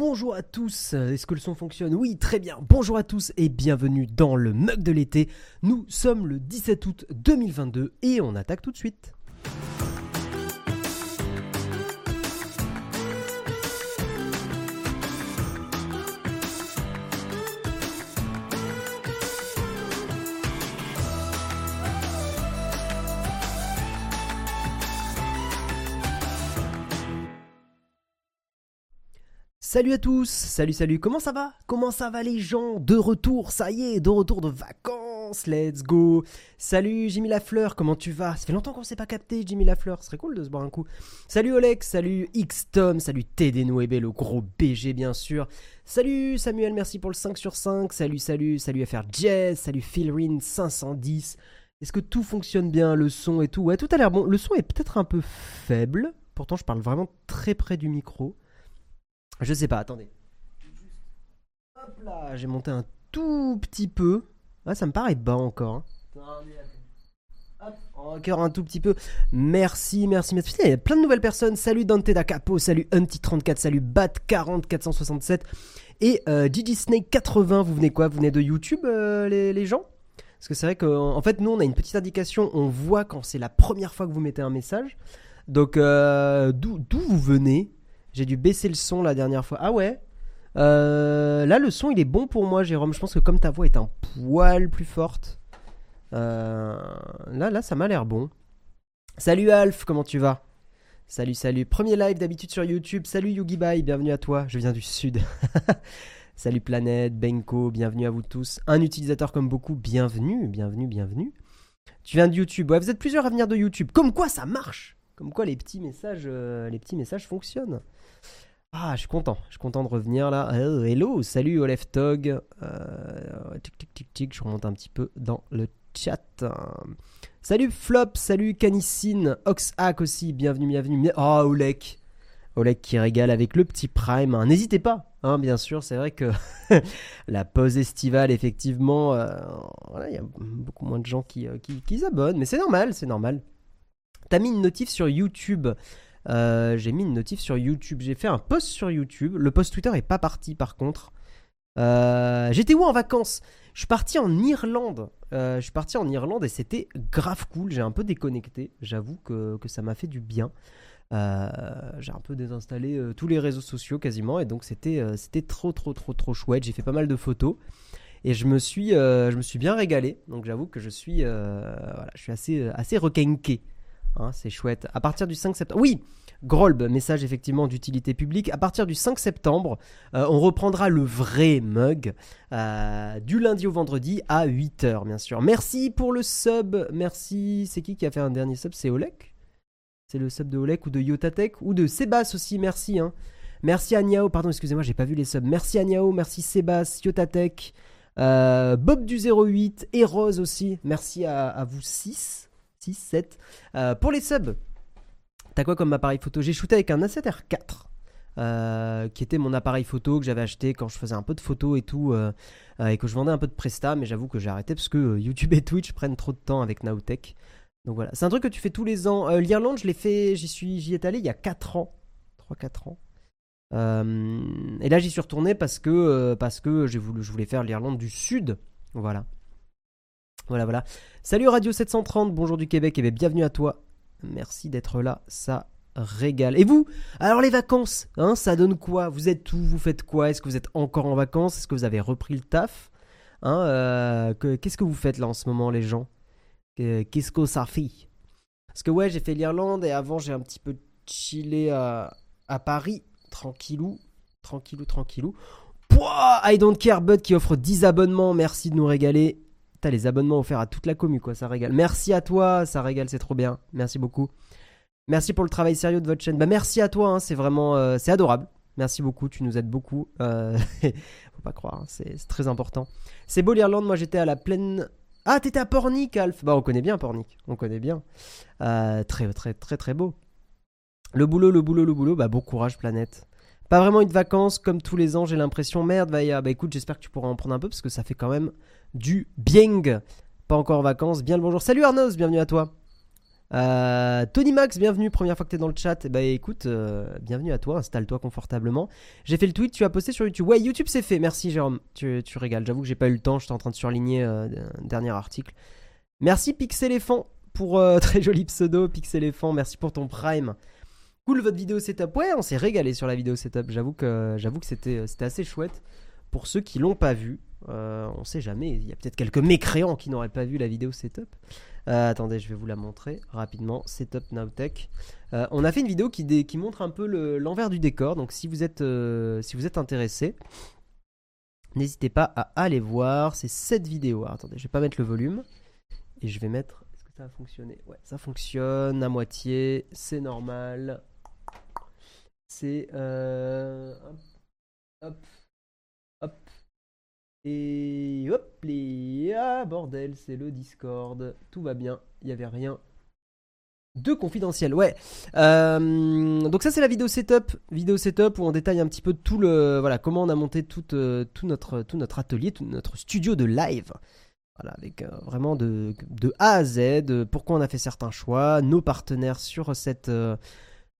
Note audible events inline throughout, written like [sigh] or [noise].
bonjour à tous. Est-ce que le son fonctionne? Oui, très bien. Bonjour à tous et bienvenue dans le mug de l'été. Nous sommes le 17 août 2022 et on attaque tout de suite. Salut à tous, salut salut, comment ça va? Comment ça va les gens? De retour, ça y est, de retour de vacances, let's go Salut Jimmy Lafleur, comment tu vas? Ça fait longtemps qu'on s'est pas capté Jimmy Lafleur, ce serait cool de se boire un coup. Salut Oleg, salut X-Tom, salut TD Noébé, le gros BG bien sûr. Salut Samuel, merci pour le 5 sur 5, salut salut, salut FR Jazz, salut Philrin 510. Est-ce que tout fonctionne bien, le son et tout? Ouais, tout a l'air bon. Le son est peut-être un peu faible, pourtant je parle vraiment très près du micro. Je sais pas, attendez. Hop là, j'ai monté un tout petit peu. Ouais, ça me paraît bas encore. hein. Encore un tout petit peu. Merci, merci, merci. Il y a plein de nouvelles personnes. Salut Dante da Capo, salut Hunty34, salut Bat40467 et euh, Gigi Snake 80. Vous venez quoi? Vous venez de YouTube, euh, les, gens? Parce que c'est vrai qu'en en fait, nous, on a une petite indication. On voit quand c'est la première fois que vous mettez un message. Donc, euh, d'où vous venez? J'ai dû baisser le son la dernière fois. Ah ouais? Euh, Là, le son, il est bon pour moi, Jérôme. Je pense que comme ta voix est un poil plus forte, euh, là, là, ça m'a l'air bon. Salut Alf, comment tu vas? Salut, salut. Premier live d'habitude sur YouTube. Salut Yugibai, bienvenue à toi. Je viens du sud. [laughs] salut Planète, Benko, bienvenue à vous tous. Un utilisateur comme beaucoup, bienvenue, bienvenue, bienvenue. Tu viens de YouTube. Ouais, vous êtes plusieurs à venir de YouTube. Comme quoi ça marche Comme quoi les petits messages, euh, les petits messages fonctionnent. Ah, je suis content. Je suis content de revenir là. Oh, hello, salut Olef Tog. Euh, tic tic tic tic. Je remonte un petit peu dans le chat. Salut Flop, salut Canissine, Oxhack aussi. Bienvenue, bienvenue. Oh, Olek. Olek qui régale avec le petit Prime. hein. N'hésitez pas, hein, bien sûr. C'est vrai que [laughs] la pause estivale, effectivement, euh, il y a beaucoup moins de gens qui, euh, qui, qui s'abonnent. Mais c'est normal, c'est normal. T'as mis une notif sur YouTube. Euh, j'ai mis une notif sur YouTube. J'ai fait un post sur YouTube. Le post Twitter est pas parti par contre. Euh, J'étais où en vacances? Je suis parti en Irlande. Euh, je suis parti en Irlande et c'était grave cool. J'ai un peu déconnecté. J'avoue que, que ça m'a fait du bien. J'ai un peu désinstallé tous les réseaux sociaux quasiment et donc c'était c'était trop trop trop trop chouette. J'ai fait pas mal de photos et je me suis je me suis bien régalé. Donc j'avoue que je suis voilà, je suis assez assez requinqué. Hein, c'est chouette. À partir du 5 septembre. Oui, Grolb, message effectivement d'utilité publique. À partir du 5 septembre, euh, on reprendra le vrai mug euh, du lundi au vendredi à 8h, bien sûr. Merci pour le sub. Merci. C'est qui qui a fait un dernier sub? C'est Olek? C'est le sub de Olek ou de Yotatech ou de Sebas aussi. Merci. Hein. Merci à Niao. Pardon, excusez-moi, j'ai pas vu les subs. Merci à Niao. Merci Sebas, Yotatech, euh, Bob du 08 et Rose aussi. Merci à, à vous 6. 6, 7. Euh, pour les subs, t'as quoi comme appareil photo? J'ai shooté avec un A7R4, euh, qui était mon appareil photo que j'avais acheté quand je faisais un peu de photos et tout, euh, et que je vendais un peu de Presta, mais j'avoue que j'ai arrêté parce que YouTube et Twitch prennent trop de temps avec Nowtech. Donc voilà, c'est un truc que tu fais tous les ans. L'Irlande, je l'ai fait, j'y suis, j'y étais allé il y a 4 ans, 3-4 ans. Et là, j'y suis retourné parce que parce que je voulais faire l'Irlande du Sud. Voilà. Voilà, voilà. Salut Radio 730, bonjour du Québec et bien, bienvenue à toi. Merci d'être là, ça régale. Et vous? Alors les vacances, hein, ça donne quoi? Vous êtes où? Vous faites quoi? Est-ce que vous êtes encore en vacances? Est-ce que vous avez repris le taf? Hein, euh, que- Qu'est-ce que vous faites là en ce moment les gens? Que- Qu'est-ce que ça fait? Parce que ouais, j'ai fait l'Irlande et avant j'ai un petit peu chillé à, à Paris, tranquillou, tranquillou, tranquillou. Pouah! I don't care Bud qui offre 10 abonnements, merci de nous régaler. T'as les abonnements offerts à toute la commu, quoi, ça régale. Merci à toi, ça régale, c'est trop bien. Merci beaucoup. Merci pour le travail sérieux de votre chaîne. Bah merci à toi, hein, c'est vraiment, euh, c'est adorable. Merci beaucoup, tu nous aides beaucoup. Euh, [laughs] faut pas croire, hein, c'est très important. C'est beau l'Irlande, moi j'étais à la plaine. Ah, t'étais à Pornic, Alf. Bah on connaît bien Pornic, on connaît bien. Euh, très très très très beau. Le boulot, le boulot, le boulot. Bah bon courage, planète. Pas vraiment une vacances comme tous les ans, j'ai l'impression. Merde, Vaya. Bah écoute, j'espère que tu pourras en prendre un peu parce que ça fait quand même du bien. Pas encore en vacances. Bien le bonjour. Salut Arnaud, bienvenue à toi. Euh, Tony Max, bienvenue, première fois que tu es dans le chat. Bah écoute, euh, bienvenue à toi, installe-toi confortablement. J'ai fait le tweet, tu as posté sur YouTube. Ouais, YouTube c'est fait, merci Jérôme, tu, tu régales. J'avoue que j'ai pas eu le temps, j'étais en train de surligner euh, un dernier article. Merci Pixeléphant pour [laughs] très joli pseudo, Pixeléphant, merci pour ton prime. Cool votre vidéo setup. Ouais, on s'est régalé sur la vidéo setup. J'avoue que, j'avoue que c'était, c'était assez chouette. Pour ceux qui l'ont pas vu, on sait jamais, il y a peut-être quelques mécréants qui n'auraient pas vu la vidéo setup. Euh, attendez, je vais vous la montrer rapidement. Setup Nowtech. Euh, on a fait une vidéo qui, montre un peu l'envers du décor. Donc si vous êtes, euh, intéressé, n'hésitez pas à aller voir. C'est cette vidéo. attendez, je vais pas mettre le volume. Et je vais mettre... Est-ce que ça a fonctionné? Ouais, ça fonctionne à moitié. C'est normal. C'est... hop. Hop. Et hop, les... Ah, bordel, c'est le Discord. Tout va bien, il n'y avait rien de confidentiel. Ouais. Euh, donc ça c'est la vidéo setup, vidéo setup où on détaille un petit peu tout le voilà comment on a monté tout, euh, notre atelier, tout notre studio de live. Voilà, avec euh, vraiment de, de, A à Z, pourquoi on a fait certains choix, nos partenaires sur cette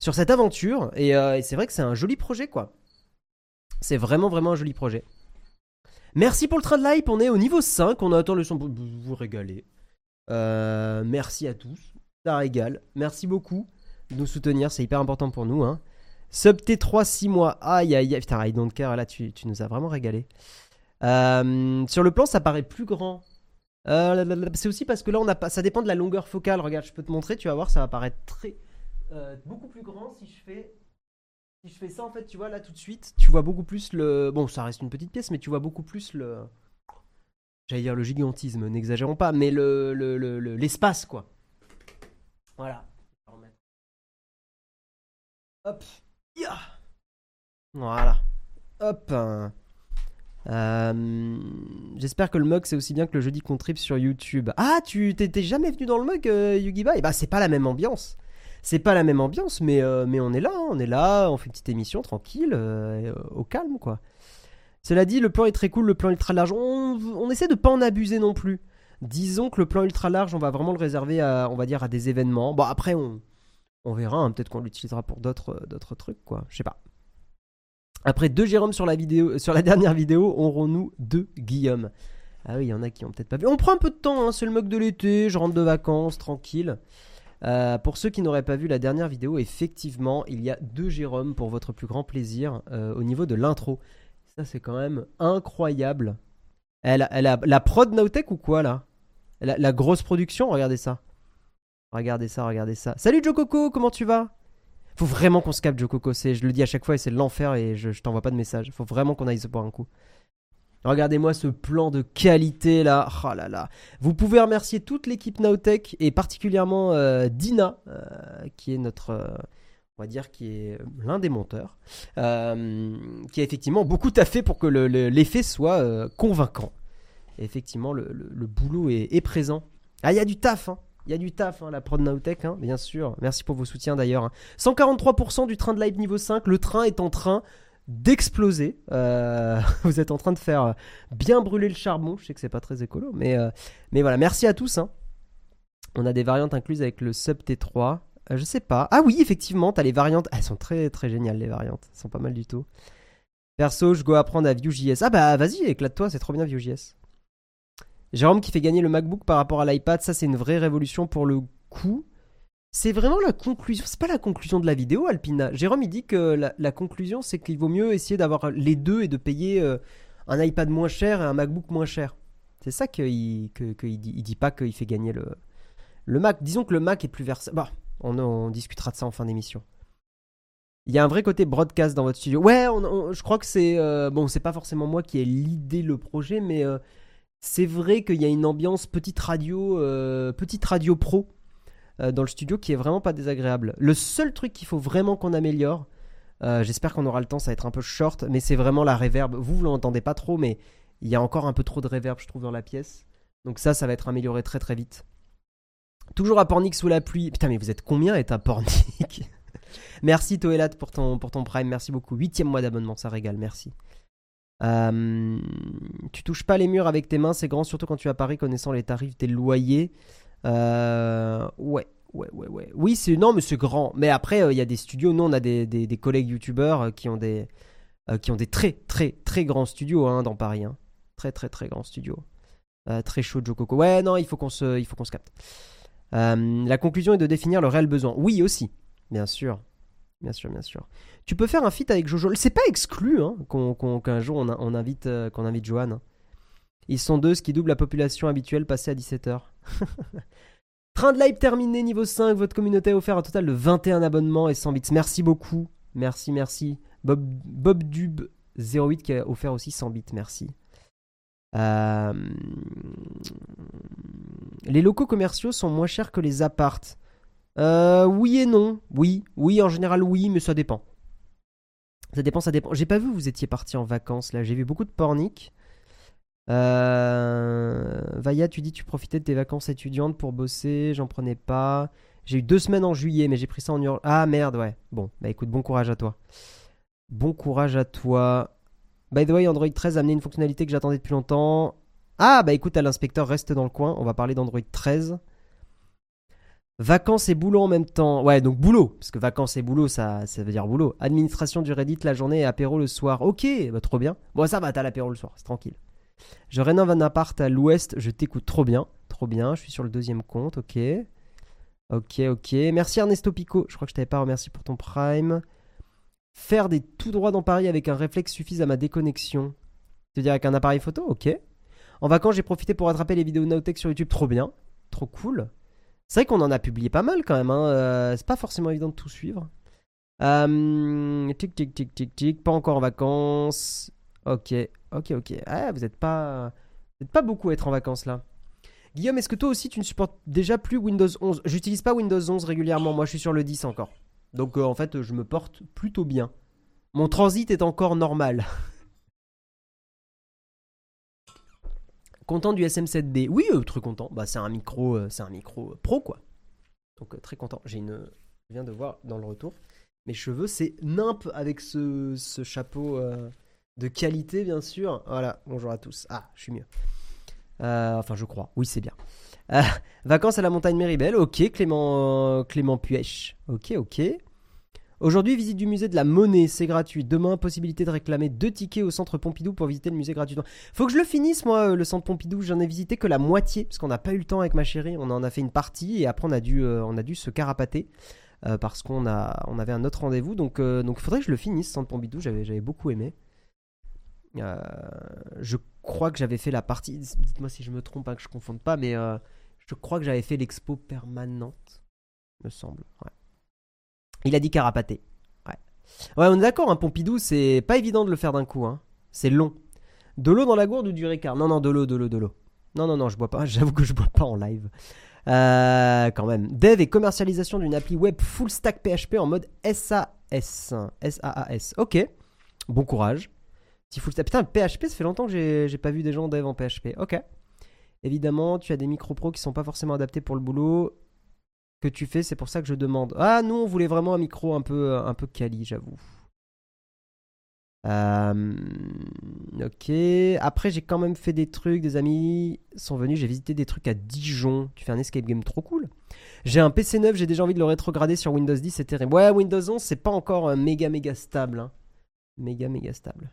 sur cette aventure et, et c'est vrai que c'est un joli projet quoi. C'est vraiment vraiment un joli projet. Merci pour le train de live, on est au niveau 5, on attend le son pour vous régaler. Euh, merci à tous, ça régale. Merci beaucoup de nous soutenir, c'est hyper important pour nous. Hein. Sub T3 6 mois, aïe aïe aïe, putain, I don't care, là tu, nous as vraiment régalé. Euh, sur le plan, ça paraît plus grand. Euh, c'est aussi parce que là, on a pas, ça dépend de la longueur focale. Regarde, je peux te montrer, tu vas voir, ça va paraître très, beaucoup plus grand si je fais si je fais ça, en fait, tu vois, là tout de suite, tu vois beaucoup plus le. Bon, ça reste une petite pièce, mais tu vois beaucoup plus le. J'allais dire le gigantisme, n'exagérons pas, mais le, l'espace, quoi. Voilà. Hop. Voilà. Hop. Euh, j'espère que le mug c'est aussi bien que le jeudi contrib sur YouTube. Ah, tu t'étais jamais venu dans le mug, euh, Yugiba Et bah, c'est pas la même ambiance c'est pas la même ambiance, mais, euh, on est là, hein, on est là, on fait une petite émission tranquille, euh, au calme quoi. Cela dit, le plan est très cool, le plan ultra large. On, essaie de pas en abuser non plus. Disons que le plan ultra large, on va vraiment le réserver à, on va dire, à des événements. Bon après, on, on verra. Hein, peut-être qu'on l'utilisera pour d'autres, d'autres trucs, quoi. Je sais pas. Après deux Jérôme sur la vidéo, sur la [laughs] dernière vidéo, aurons-nous deux Guillaume? Ah oui, il y en a qui ont peut-être pas vu. On prend un peu de temps. Hein, c'est le mug de l'été. Je rentre de vacances, tranquille. Euh, pour ceux qui n'auraient pas vu la dernière vidéo, effectivement, il y a deux Jérôme pour votre plus grand plaisir euh, au niveau de l'intro. Ça, c'est quand même incroyable. Elle, elle a la prod Nowtech ou quoi là? La, grosse production, regardez ça. Regardez ça, regardez ça. Salut Joe comment tu vas? Faut vraiment qu'on se capte Joe Coco, je le dis à chaque fois et c'est l'enfer et je, je t'envoie pas de message. Faut vraiment qu'on aille se boire un coup. Regardez-moi ce plan de qualité là. Oh là là. Vous pouvez remercier toute l'équipe Naotech et particulièrement euh, Dina, euh, qui est notre. Euh, on va dire qui est l'un des monteurs, qui a effectivement beaucoup taffé pour que l'effet soit convaincant. effectivement, le, boulot est, présent. Ah, il y a du taf, hein. Il y a du taf, hein, la prod Naotech, hein, bien sûr. Merci pour vos soutiens d'ailleurs. 143% du train de live niveau 5. Le train est en train d'exploser. Euh, [laughs] vous êtes en train de faire bien brûler le charbon. Je sais que c'est pas très écolo, mais, euh, voilà. Merci à tous. Hein. On a des variantes incluses avec le Sub T3. Euh, je sais pas. Ah oui, effectivement, t'as les variantes. elles sont très très géniales les variantes. Elles sont pas mal du tout. Perso, je go apprendre à Vue.js. Ah bah vas-y, éclate-toi, c'est trop bien Vue.js. Jérôme qui fait gagner le MacBook par rapport à l'iPad, ça c'est une vraie révolution pour le coup. C'est vraiment la conclusion. C'est pas la conclusion de la vidéo, Alpina. Jérôme, il dit que la, conclusion, c'est qu'il vaut mieux essayer d'avoir les deux et de payer euh, un iPad moins cher et un MacBook moins cher. C'est ça qu'il que, dit. Il dit pas qu'il fait gagner le, le Mac. Disons que le Mac est plus versatile. Bah, on, discutera de ça en fin d'émission. Il y a un vrai côté broadcast dans votre studio. Ouais, je crois que c'est. Euh, bon, c'est pas forcément moi qui ai l'idée, le projet, mais euh, c'est vrai qu'il y a une ambiance petite radio, petite radio pro euh, dans le studio qui est vraiment pas désagréable. Le seul truc qu'il faut vraiment qu'on améliore, euh, j'espère qu'on aura le temps, ça va être un peu short, mais c'est vraiment la reverb. Vous, vous l'entendez pas trop, mais il y a encore un peu trop de reverb, je trouve, dans la pièce. Donc ça, ça va être amélioré très très vite. Toujours à Pornic sous la pluie. Putain, mais vous êtes combien est à Pornic [laughs] Merci Toelat pour ton, prime, merci beaucoup. Huitième mois d'abonnement, ça régale, merci. Euh, tu touches pas les murs avec tes mains, c'est grand, surtout quand tu as Paris connaissant les tarifs des loyers. Euh, ouais, ouais, ouais, ouais. Oui, c'est non, mais c'est grand. Mais après, euh, il y a des studios. Nous, on a des, des, collègues youtubeurs euh, qui ont des qui ont des très, très, très grands studios hein, dans Paris. hein. Très, très, très grands studios. Très chaud, Joe. Ouais, non, il faut qu'on se, il faut qu'on se capte. La conclusion est de définir le réel besoin. Oui, aussi, bien sûr, bien sûr, bien sûr. Tu peux faire un feat avec Jojo. C'est pas exclu hein, qu'un jour on, invite, qu'on invite Johan. hein. Ils sont deux, ce qui double la population habituelle passée à 17h. [laughs] Train de live terminé, niveau 5. Votre communauté a offert un total de 21 abonnements et 100 bits. Merci beaucoup. Merci, merci. Bob, Bob Dub 08 qui a offert aussi 100 bits. Merci. Euh, Les locaux commerciaux sont moins chers que les appartes. Euh, oui et non. Oui, oui, en général, oui, mais ça dépend. Ça dépend, ça dépend. J'ai pas vu vous étiez parti en vacances là. J'ai vu beaucoup de pornic. Euh... Vaya, tu dis tu profitais de tes vacances étudiantes pour bosser. J'en prenais pas. J'ai eu deux semaines en juillet, mais j'ai pris ça en urgence. Ah merde, ouais. Bon, bah écoute, bon courage à toi. Bon courage à toi. By the way, Android 13 a amené une fonctionnalité que j'attendais depuis longtemps. Ah bah écoute, à l'inspecteur, reste dans le coin. On va parler d'Android 13. Vacances et boulot en même temps. Ouais, donc boulot. Parce que vacances et boulot, ça, ça veut dire boulot. Administration du Reddit la journée et apéro le soir. Ok, bah trop bien. Bon, ça va, t'as l'apéro le soir, c'est tranquille. Je rénove un appart à l'ouest, je t'écoute trop bien. Trop bien, je suis sur le deuxième compte, ok. Ok, ok. Merci Ernesto Pico. Je crois que je t'avais pas remercié pour ton prime. Faire des tout droits dans Paris avec un réflexe suffise à ma déconnexion. Tu veux dire avec un appareil photo Ok. En vacances, j'ai profité pour rattraper les vidéos Nowtech sur YouTube. Trop bien. Trop cool. C'est vrai qu'on en a publié pas mal quand même. Hein. euh, c'est pas forcément évident de tout suivre. Euh, tic, tic, tic, tic, tic. Pas encore en vacances. Ok, ok, ok. Ah, vous êtes pas, pas beaucoup à être en vacances là. Guillaume, est-ce que toi aussi tu ne supportes déjà plus Windows 11 J'utilise pas Windows 11 régulièrement. Moi, je suis sur le 10 encore. Donc euh, en fait, je me porte plutôt bien. Mon transit est encore normal. [laughs] content du SM7B. Oui, euh, très content. Bah, c'est un micro, euh, un micro pro quoi. Donc très content. J'ai une, je viens de voir dans le retour. Mes cheveux, c'est nimp avec ce, chapeau de qualité bien sûr. Voilà. Bonjour à tous. Ah, je suis mieux. Euh, enfin, je crois. Oui, c'est bien. Euh, vacances à la montagne Méribel. Ok, Clément, Clément Puech. Ok, ok. Aujourd'hui, visite du musée de la monnaie, c'est gratuit. Demain, possibilité de réclamer deux tickets au centre Pompidou pour visiter le musée gratuitement. Faut que je le finisse, moi, euh, le centre Pompidou. J'en ai visité que la moitié, parce qu'on n'a pas eu le temps avec ma chérie. On en a fait une partie et après, on a dû, euh, on a dû se carapater. euh, parce qu'on avait un autre rendez-vous. Donc, euh, donc, il faudrait que je le finisse, ce centre Pompidou. J'avais, j'avais beaucoup aimé. Euh, je crois que j'avais fait la partie. Dites-moi si je me trompe, hein, que je confonde pas, mais euh, je crois que j'avais fait l'expo permanente, me semble. Il a dit carapaté. Ouais. On est d'accord, hein, Pompidou, c'est pas évident de le faire d'un coup. Hein. C'est long. De l'eau dans la gourde ou du Ricard Non, non, de l'eau, de l'eau, de l'eau. Non, non, non, je bois pas. [laughs] J'avoue que je bois pas en live. Euh, quand même. Dev et commercialisation d'une appli web full stack PHP en mode SAS. S-A-A-S. Ok. Bon courage. Full stack. Putain, PHP, ça fait longtemps que j'ai pas vu des gens dev en PHP. Ok. Évidemment, tu as des micro pros qui sont pas forcément adaptés pour le boulot que tu fais, c'est pour ça que je demande. Ah, nous, on voulait vraiment un micro un peu, un peu quali, j'avoue. Euh, ok. Après, j'ai quand même fait des trucs. Des amis sont venus. J'ai visité des trucs à Dijon. Tu fais un escape game trop cool. J'ai un PC neuf. J'ai déjà envie de le rétrograder sur Windows 10. C'est terrible. Ouais, Windows 11, c'est pas encore euh, méga méga stable. hein. Méga méga stable.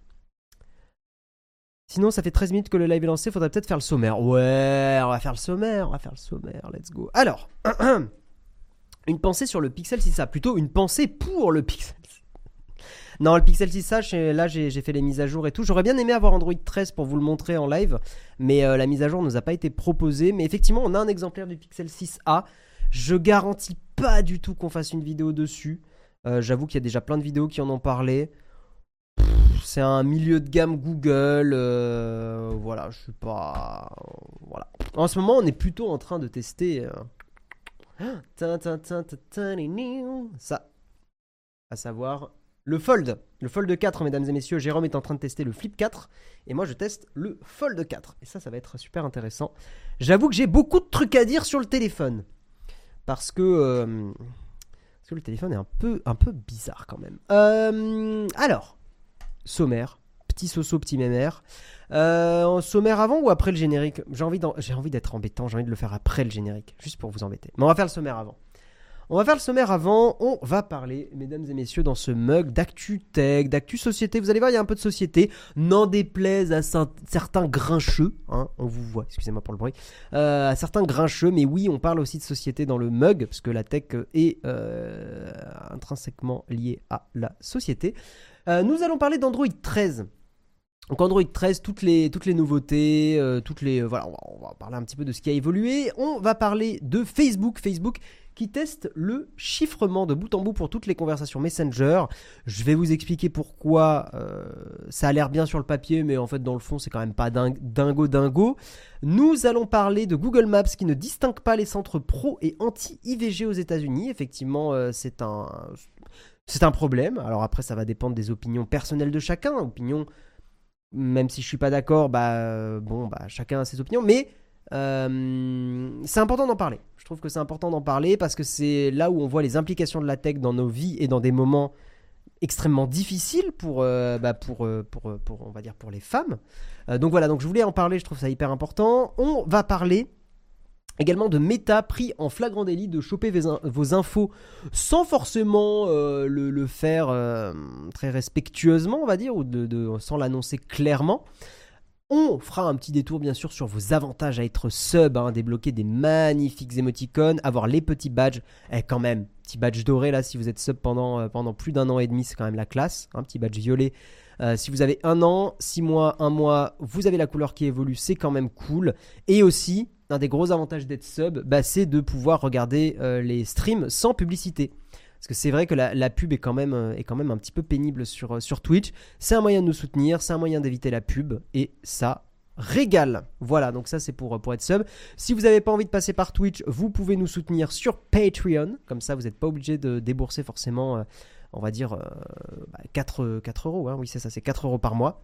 Sinon, ça fait 13 minutes que le live est lancé. Faudrait peut-être faire le sommaire. Ouais, on va faire le sommaire. On va faire le sommaire. Let's go. Alors. [clears throat] Une pensée sur le Pixel 6a, plutôt une pensée pour le Pixel. Non, le Pixel 6a, j'ai- là j'ai fait les mises à jour et tout. J'aurais bien aimé avoir Android 13 pour vous le montrer en live, mais euh, la mise à jour nous a pas été proposée. Mais effectivement, on a un exemplaire du Pixel 6a. Je garantis pas du tout qu'on fasse une vidéo dessus. Euh, J'avoue qu'il y a déjà plein de vidéos qui en ont parlé. C'est un milieu de gamme Google. euh, voilà, je suis pas. Voilà. En ce moment, on est plutôt en train de tester. euh. Ça. À savoir le Fold. Le Fold 4, mesdames et messieurs. Jérôme est en train de tester le Flip 4. Et moi, je teste le Fold 4. Et ça, ça va être super intéressant. J'avoue que j'ai beaucoup de trucs à dire sur le téléphone. Parce que. euh, parce que le téléphone est un peu, un peu bizarre quand même. Alors. Sommaire. Petit soso, petit mémère. Euh, sommaire avant ou après le générique? J'ai envie d'en- j'ai envie d'être embêtant, j'ai envie de le faire après le générique, juste pour vous embêter. Mais on va faire le sommaire avant. On va faire le sommaire avant. On va parler, mesdames et messieurs, dans ce mug d'actu tech, d'actu société. Vous allez voir, il y a un peu de société. N'en déplaise à certains grincheux. Hein, on vous voit, excusez-moi pour le bruit. Euh, à certains grincheux, mais oui, on parle aussi de société dans le mug, parce que la tech est euh, intrinsèquement liée à la société. Euh, nous allons parler d'Android 13. Donc Android 13, toutes les, nouveautés, toutes les, voilà, on va, parler un petit peu de ce qui a évolué. On va parler de Facebook, Facebook qui teste le chiffrement de bout en bout pour toutes les conversations Messenger. Je vais vous expliquer pourquoi euh, ça a l'air bien sur le papier, mais en fait dans le fond c'est quand même pas dingo dingo. Nous allons parler de Google Maps qui ne distingue pas les centres pro et anti-IVG aux États-Unis. Effectivement, euh, c'est un c'est un problème. Alors après, ça va dépendre des opinions personnelles de chacun. Opinion, même si je suis pas d'accord, bah euh, bon, bah chacun a ses opinions. Mais euh, c'est important d'en parler. Je trouve que c'est important d'en parler parce que c'est là où on voit les implications de la tech dans nos vies et dans des moments extrêmement difficiles pour, euh, bah pour, pour, pour, on va dire pour les femmes. donc voilà, donc je voulais en parler, je trouve ça hyper important. On va parler également de Meta pris en flagrant délit de choper vos, infos sans forcément le, faire très respectueusement, on va dire, ou sans l'annoncer clairement. On fera un petit détour bien sûr sur vos avantages à être sub, hein, débloquer des magnifiques émoticônes, avoir les petits badges, eh, quand même, petit badge doré là si vous êtes sub pendant, euh, pendant plus d'un an et demi, c'est quand même la classe, un petit badge violet. Euh, si vous avez un an, six mois, un mois, vous avez la couleur qui évolue, c'est quand même cool. Et aussi, un des gros avantages d'être sub, bah, c'est de pouvoir regarder euh, les streams sans publicité. Parce que c'est vrai que la, pub est quand, même, euh, est quand même un petit peu pénible sur, euh, sur Twitch. C'est un moyen de nous soutenir, c'est un moyen d'éviter la pub. Et ça régale. Voilà, donc ça c'est pour, être sub. Si vous n'avez pas envie de passer par Twitch, vous pouvez nous soutenir sur Patreon. Comme ça, vous n'êtes pas obligé de débourser forcément, on va dire, 4, 4 bah, euros. Hein. Oui, c'est ça, c'est 4 euros par mois.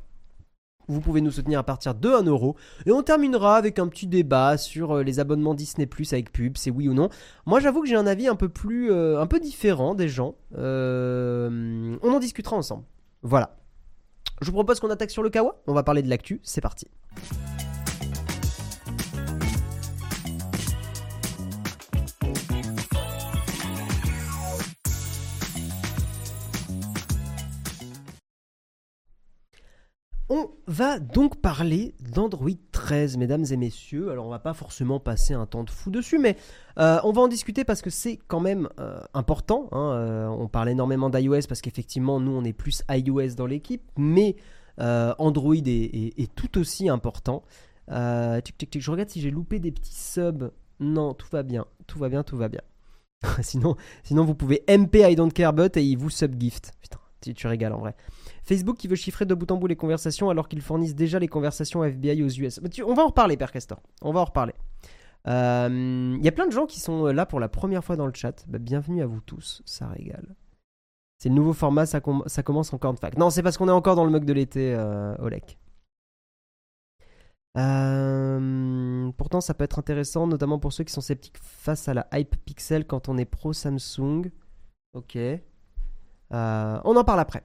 Vous pouvez nous soutenir à partir de 1 euro. Et on terminera avec un petit débat sur euh, les abonnements Disney Plus avec pub, c'est oui ou non. Moi j'avoue que j'ai un avis un peu plus, euh, un peu différent des gens. Euh, on en discutera ensemble. Voilà. Je vous propose qu'on attaque sur le Kawa. On va parler de l'actu. C'est parti. On va donc parler d'Android 13, mesdames et messieurs. Alors on va pas forcément passer un temps de fou dessus, mais euh, on va en discuter parce que c'est quand même euh, important. Hein. Euh, on parle énormément d'iOS parce qu'effectivement nous on est plus iOS dans l'équipe, mais Android est, tout aussi important. je regarde si j'ai loupé des petits subs. Non, tout va bien, tout va bien, tout va bien. [laughs] sinon, sinon vous pouvez MP I don't care but et il vous subgift. Putain, tu, tu régales en vrai. Facebook qui veut chiffrer de bout en bout les conversations alors qu'ils fournissent déjà les conversations FBI aux US. on va en reparler, Père Castor. On va en reparler. Il euh, y a plein de gens qui sont là pour la première fois dans le chat. Bah, bienvenue à vous tous, ça régale. C'est le nouveau format, ça, commence encore de fac. Non, c'est parce qu'on est encore dans le mug de l'été, euh, Olek. Euh, pourtant, ça peut être intéressant, notamment pour ceux qui sont sceptiques face à la hype Pixel quand on est pro Samsung. Ok. Euh, on en parle après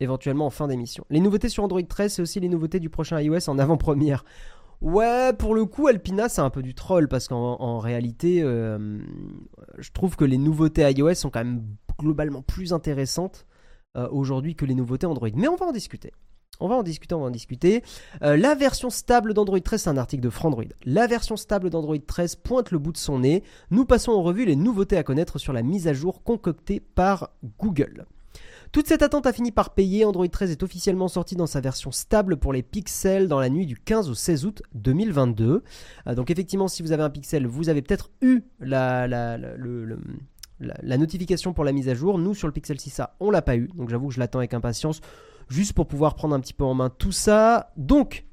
éventuellement en fin d'émission. Les nouveautés sur Android 13, c'est aussi les nouveautés du prochain iOS en avant-première. Ouais, pour le coup, Alpina, c'est un peu du troll parce qu'en réalité, euh, je trouve que les nouveautés iOS sont quand même globalement plus intéressantes euh, aujourd'hui que les nouveautés Android. Mais on va en discuter. On va en discuter, on va en discuter. Euh, la version stable d'Android 13, c'est un article de Frandroid. La version stable d'Android 13 pointe le bout de son nez. Nous passons en revue les nouveautés à connaître sur la mise à jour concoctée par Google. Toute cette attente a fini par payer. Android 13 est officiellement sorti dans sa version stable pour les pixels dans la nuit du 15 au 16 août 2022. Euh, donc effectivement, si vous avez un pixel, vous avez peut-être eu la, notification pour la mise à jour. Nous, sur le Pixel 6a, on l'a pas eu. Donc j'avoue que je l'attends avec impatience, juste pour pouvoir prendre un petit peu en main tout ça. Donc,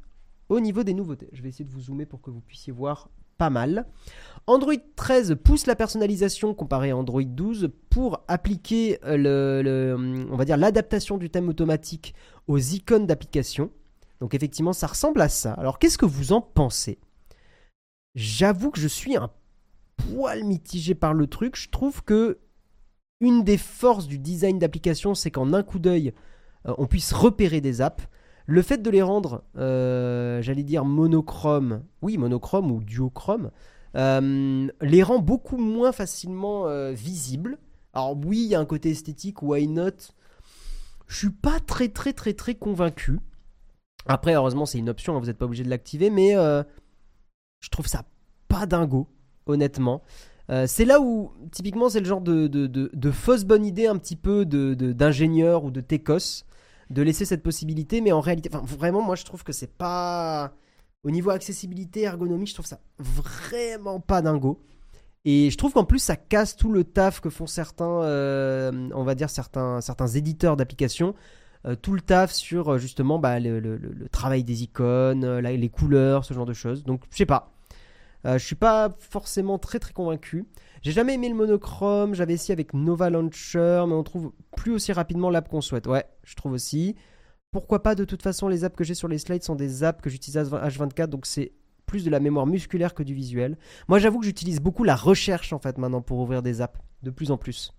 au niveau des nouveautés, je vais essayer de vous zoomer pour que vous puissiez voir pas mal. Android 13 pousse la personnalisation comparé à Android 12 pour appliquer euh, le, hum, va dire l'adaptation du thème automatique aux icônes d'application. Donc effectivement, ça ressemble à ça. Alors qu'est-ce que vous en pensez? J'avoue que je suis un poil mitigé par le truc. Je trouve que une des forces du design d'application, c'est qu'en un coup d'œil, euh, on puisse repérer des apps. Le fait de les rendre, euh, j'allais dire monochrome, oui monochrome ou duochrome, euh, les rend beaucoup moins facilement euh, visibles. Alors oui, il y a un côté esthétique, why not? Je suis pas très très très très convaincu. Après, heureusement, c'est une option, hein, vous n'êtes pas obligé de l'activer, mais je trouve ça pas dingo, honnêtement. c'est là où, typiquement, c'est le genre de, de, fausse bonne idée un petit peu d'ingénieur ou de techos de laisser cette possibilité, mais en réalité, vraiment, moi je trouve que c'est pas. Au niveau accessibilité, ergonomie, je trouve ça vraiment pas dingo. Et je trouve qu'en plus, ça casse tout le taf que font certains, euh, on va dire certains, certains éditeurs d'applications. Euh, tout le taf sur euh, justement bah, le, travail des icônes, les couleurs, ce genre de choses. Donc, je sais pas. Je suis pas forcément très très convaincu. J'ai jamais aimé le monochrome. J'avais essayé avec Nova Launcher, mais on trouve plus aussi rapidement l'app qu'on souhaite. Ouais, je trouve aussi. Pourquoi pas De toute façon, les apps que j'ai sur les slides sont des apps que j'utilise H24, donc c'est plus de la mémoire musculaire que du visuel. Moi, j'avoue que j'utilise beaucoup la recherche en fait maintenant pour ouvrir des apps, de plus en plus.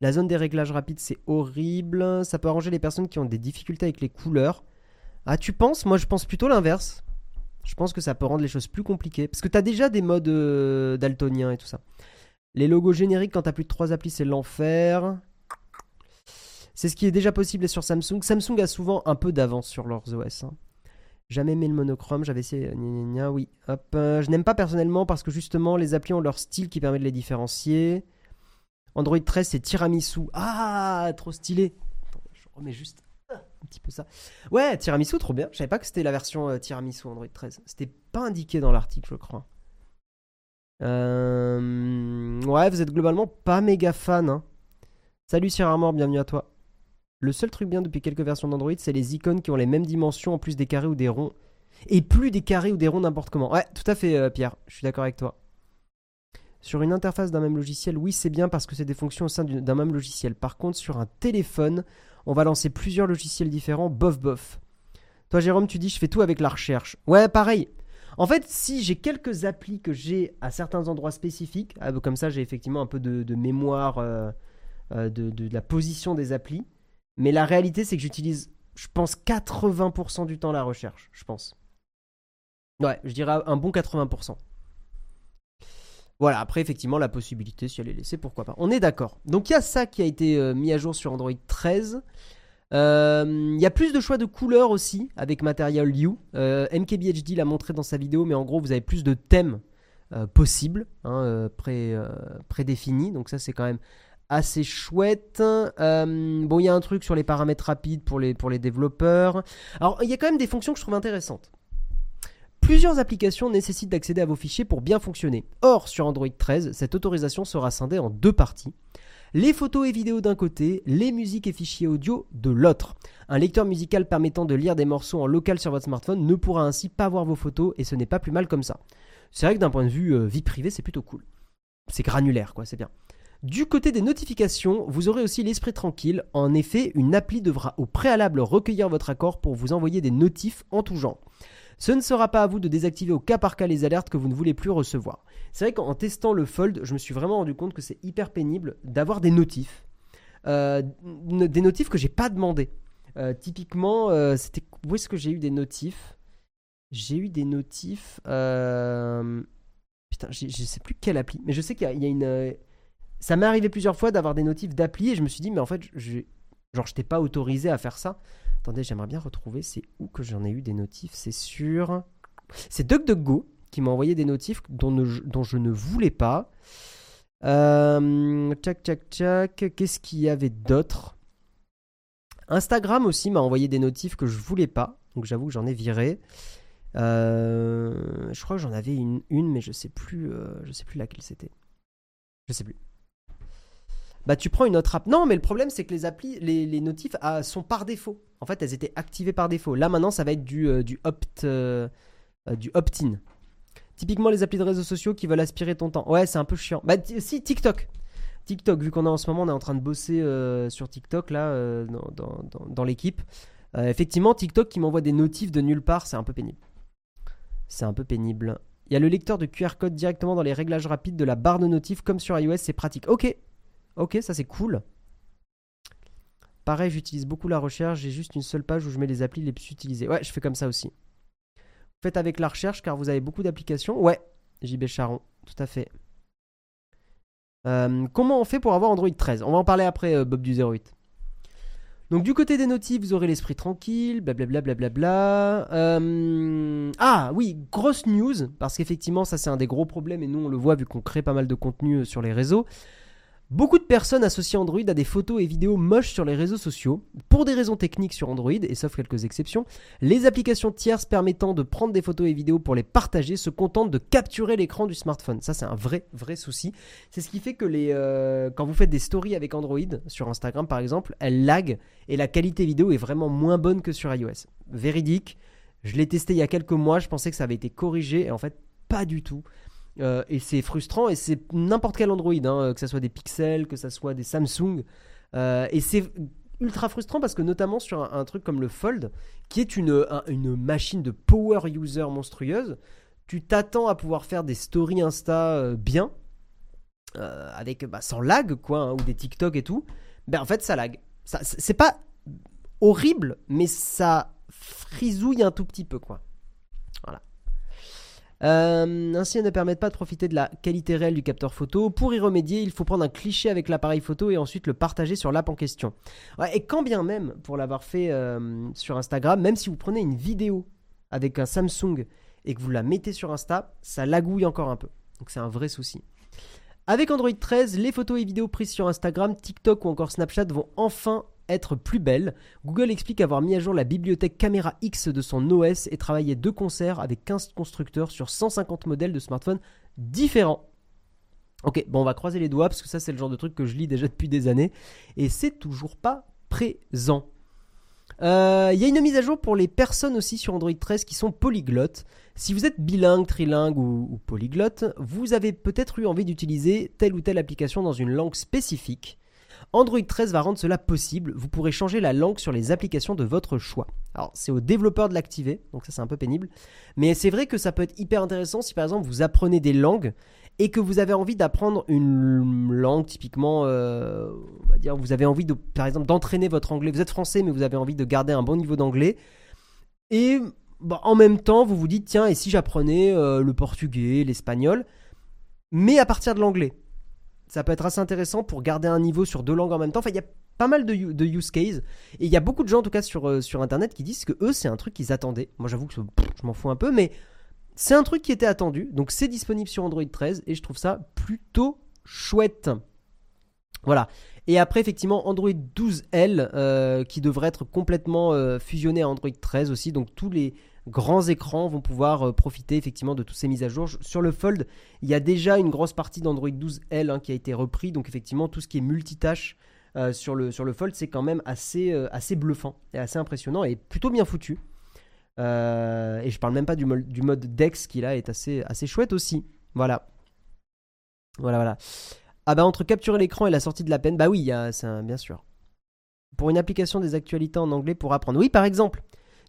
La zone des réglages rapides, c'est horrible. Ça peut arranger les personnes qui ont des difficultés avec les couleurs. Ah, tu penses? Moi, je pense plutôt l'inverse. Je pense que ça peut rendre les choses plus compliquées. Parce que tu as déjà des modes euh, daltoniens et tout ça. Les logos génériques, quand tu as plus de 3 applis, c'est l'enfer. C'est ce qui est déjà possible sur Samsung. Samsung a souvent un peu d'avance sur leurs OS. Hein. Jamais aimé le monochrome, j'avais essayé. oui. Hop. Euh, je n'aime pas personnellement parce que justement les applis ont leur style qui permet de les différencier. Android 13 c'est tiramisu. Ah, trop stylé. Je remets juste Ouais, tiramisu, trop bien. Je savais pas que c'était la version euh, tiramisu Android 13. C'était pas indiqué dans l'article, je crois. Euh, ouais, vous êtes globalement pas méga fan. Hein. Salut Sierra Mort, bienvenue à toi. Le seul truc bien depuis quelques versions d'Android, c'est les icônes qui ont les mêmes dimensions en plus des carrés ou des ronds. Et plus des carrés ou des ronds n'importe comment. Ouais, tout à fait, euh, Pierre. Je suis d'accord avec toi. Sur une interface d'un même logiciel, oui, c'est bien parce que c'est des fonctions au sein d'un même logiciel. Par contre, sur un téléphone, on va lancer plusieurs logiciels différents, bof bof. Toi, Jérôme, tu dis je fais tout avec la recherche. Ouais, pareil. En fait, si j'ai quelques applis que j'ai à certains endroits spécifiques, ah, comme ça, j'ai effectivement un peu de, mémoire euh, euh, de, la position des applis. Mais la réalité, c'est que j'utilise, je pense, 80% du temps la recherche, je pense. Ouais, je dirais un bon 80%. Voilà, après, effectivement, la possibilité, si elle est laissée, pourquoi pas. On est d'accord. Donc, il y a ça qui a été euh, mis à jour sur Android 13. Euh, il y a plus de choix de couleurs aussi avec Material You. Euh, MKBHD l'a montré dans sa vidéo, mais en gros, vous avez plus de thèmes possibles, hein, pré, prédéfinis. Donc, ça, c'est quand même assez chouette. Bon, il y a un truc sur les paramètres rapides pour les, pour les développeurs. Alors, il y a quand même des fonctions que je trouve intéressantes. Plusieurs applications nécessitent d'accéder à vos fichiers pour bien fonctionner. Or, sur Android 13, cette autorisation sera scindée en deux parties. Les photos et vidéos d'un côté, les musiques et fichiers audio de l'autre. Un lecteur musical permettant de lire des morceaux en local sur votre smartphone ne pourra ainsi pas voir vos photos et ce n'est pas plus mal comme ça. C'est vrai que d'un point de vue euh, vie privée, c'est plutôt cool. C'est granulaire, quoi, c'est bien. Du côté des notifications, vous aurez aussi l'esprit tranquille. En effet, une appli devra au préalable recueillir votre accord pour vous envoyer des notifs en tout genre. Ce ne sera pas à vous de désactiver au cas par cas les alertes que vous ne voulez plus recevoir. C'est vrai qu'en testant le Fold, je me suis vraiment rendu compte que c'est hyper pénible d'avoir des notifs. Euh, des notifs que j'ai pas demandé. Euh, typiquement, euh, c'était où est-ce que j'ai eu des notifs? J'ai eu des notifs. Putain, je sais plus quelle appli, mais je sais qu'il y, a une ça m'est arrivé plusieurs fois d'avoir des notifs d'appli et je me suis dit, mais en fait, je, genre, je t'ai pas autorisé à faire ça. Attendez, j'aimerais bien retrouver, c'est où que j'en ai eu des notifs? C'est sur. C'est DuckDuckGo qui m'a envoyé des notifs dont, dont je ne voulais pas. Euh, tchac, tchac, tchac. Qu'est-ce qu'il y avait d'autre? Instagram aussi m'a envoyé des notifs que je voulais pas. Donc j'avoue que j'en ai viré. Euh, je crois que j'en avais une, une, mais je sais plus, euh, je sais plus laquelle c'était. Je sais plus bah tu prends une autre app. Non, mais le problème c'est que les applis, les, notifs ah, sont par défaut. En fait, elles étaient activées par défaut. Là maintenant, ça va être du, euh, euh, euh, du opt-in. Typiquement les applis de réseaux sociaux qui veulent aspirer ton temps. Ouais, c'est un peu chiant. Bah si TikTok. TikTok, vu qu'on est en ce moment, on est en train de bosser sur TikTok là dans, dans l'équipe. effectivement, TikTok qui m'envoie des notifs de nulle part, c'est un peu pénible. C'est un peu pénible. Il y a le lecteur de QR code directement dans les réglages rapides de la barre de notifs comme sur iOS, c'est pratique. Ok, Ok, ça c'est cool. Pareil, j'utilise beaucoup la recherche. J'ai juste une seule page où je mets les applis les plus utilisées. Ouais, je fais comme ça aussi. Faites avec la recherche car vous avez beaucoup d'applications. Ouais, JB Charon, tout à fait. Euh, comment on fait pour avoir Android 13 On va en parler après, euh, Bob du 08. Donc du côté des notifs, vous aurez l'esprit tranquille, blablabla. Bla euh, ah oui, grosse news, parce qu'effectivement ça c'est un des gros problèmes et nous on le voit vu qu'on crée pas mal de contenu sur les réseaux. Beaucoup de personnes associent Android à des photos et vidéos moches sur les réseaux sociaux. Pour des raisons techniques sur Android, et sauf quelques exceptions, les applications tierces permettant de prendre des photos et vidéos pour les partager se contentent de capturer l'écran du smartphone. Ça, c'est un vrai, vrai souci. C'est ce qui fait que les, euh, quand vous faites des stories avec Android, sur Instagram par exemple, elles lag et la qualité vidéo est vraiment moins bonne que sur iOS. Véridique. Je l'ai testé il y a quelques mois, je pensais que ça avait été corrigé et en fait, pas du tout. Euh, et c'est frustrant, et c'est n'importe quel Android, hein, que ce soit des Pixels, que ce soit des Samsung. Euh, et c'est ultra frustrant parce que notamment sur un, truc comme le Fold, qui est une, une machine de power user monstrueuse, tu t'attends à pouvoir faire des stories Insta euh, bien, avec bah, sans lag, quoi, hein, ou des TikTok et tout. Ben en fait, ça lag. Ça, c'est pas horrible, mais ça frisouille un tout petit peu, quoi. Voilà. Euh, ainsi, elles ne permettent pas de profiter de la qualité réelle du capteur photo. Pour y remédier, il faut prendre un cliché avec l'appareil photo et ensuite le partager sur l'app en question. et quand bien même, pour l'avoir fait euh, sur Instagram, même si vous prenez une vidéo avec un Samsung et que vous la mettez sur Insta, ça lagouille encore un peu. Donc c'est un vrai souci. Avec Android 13, les photos et vidéos prises sur Instagram, TikTok ou encore Snapchat vont enfin être plus belle. Google explique avoir mis à jour la bibliothèque Caméra X de son OS et travaillé de concert avec 15 constructeurs sur 150 modèles de smartphones différents. Ok, bon on va croiser les doigts parce que ça c'est le genre de truc que je lis déjà depuis des années et c'est toujours pas présent. Il euh, y a une mise à jour pour les personnes aussi sur Android 13 qui sont polyglottes. Si vous êtes bilingue, trilingue ou polyglotte, vous avez peut-être eu envie d'utiliser telle ou telle application dans une langue spécifique. Android 13 va rendre cela possible. Vous pourrez changer la langue sur les applications de votre choix. Alors, c'est aux développeurs de l'activer, donc ça c'est un peu pénible. Mais c'est vrai que ça peut être hyper intéressant si par exemple vous apprenez des langues et que vous avez envie d'apprendre une langue typiquement, euh, on va dire, vous avez envie par exemple, d'entraîner votre anglais. Vous êtes français, mais vous avez envie de garder un bon niveau d'anglais. Et bah, en même temps, vous vous dites, tiens, et si j'apprenais euh, le portugais, l'espagnol, mais à partir de l'anglais? Ça peut être assez intéressant pour garder un niveau sur deux langues en même temps. Enfin, il y a pas mal de, use cases. Et il y a beaucoup de gens, en tout cas sur, euh, sur Internet, qui disent que eux, c'est un truc qu'ils attendaient. Moi, j'avoue que je m'en fous un peu, mais c'est un truc qui était attendu. Donc, c'est disponible sur Android 13 et je trouve ça plutôt chouette. Voilà. Et après, effectivement, Android 12L euh, qui devrait être complètement euh, fusionné à Android 13 aussi. Donc, tous les grands écrans vont pouvoir euh, profiter effectivement de toutes ces mises à jour. Sur le Fold, il y a déjà une grosse partie d'Android 12L hein, qui a été repris, donc effectivement tout ce qui est multitâche euh, sur, le, sur le Fold, c'est quand même assez, euh, assez bluffant et assez impressionnant et plutôt bien foutu. et je parle même pas du, du mode Dex qui là est assez, assez chouette aussi. Voilà. Voilà, voilà. Ah bah entre capturer l'écran et la sortie de la peine, bah oui, c'est bien sûr. Pour une application des actualités en anglais pour apprendre. Oui, par exemple.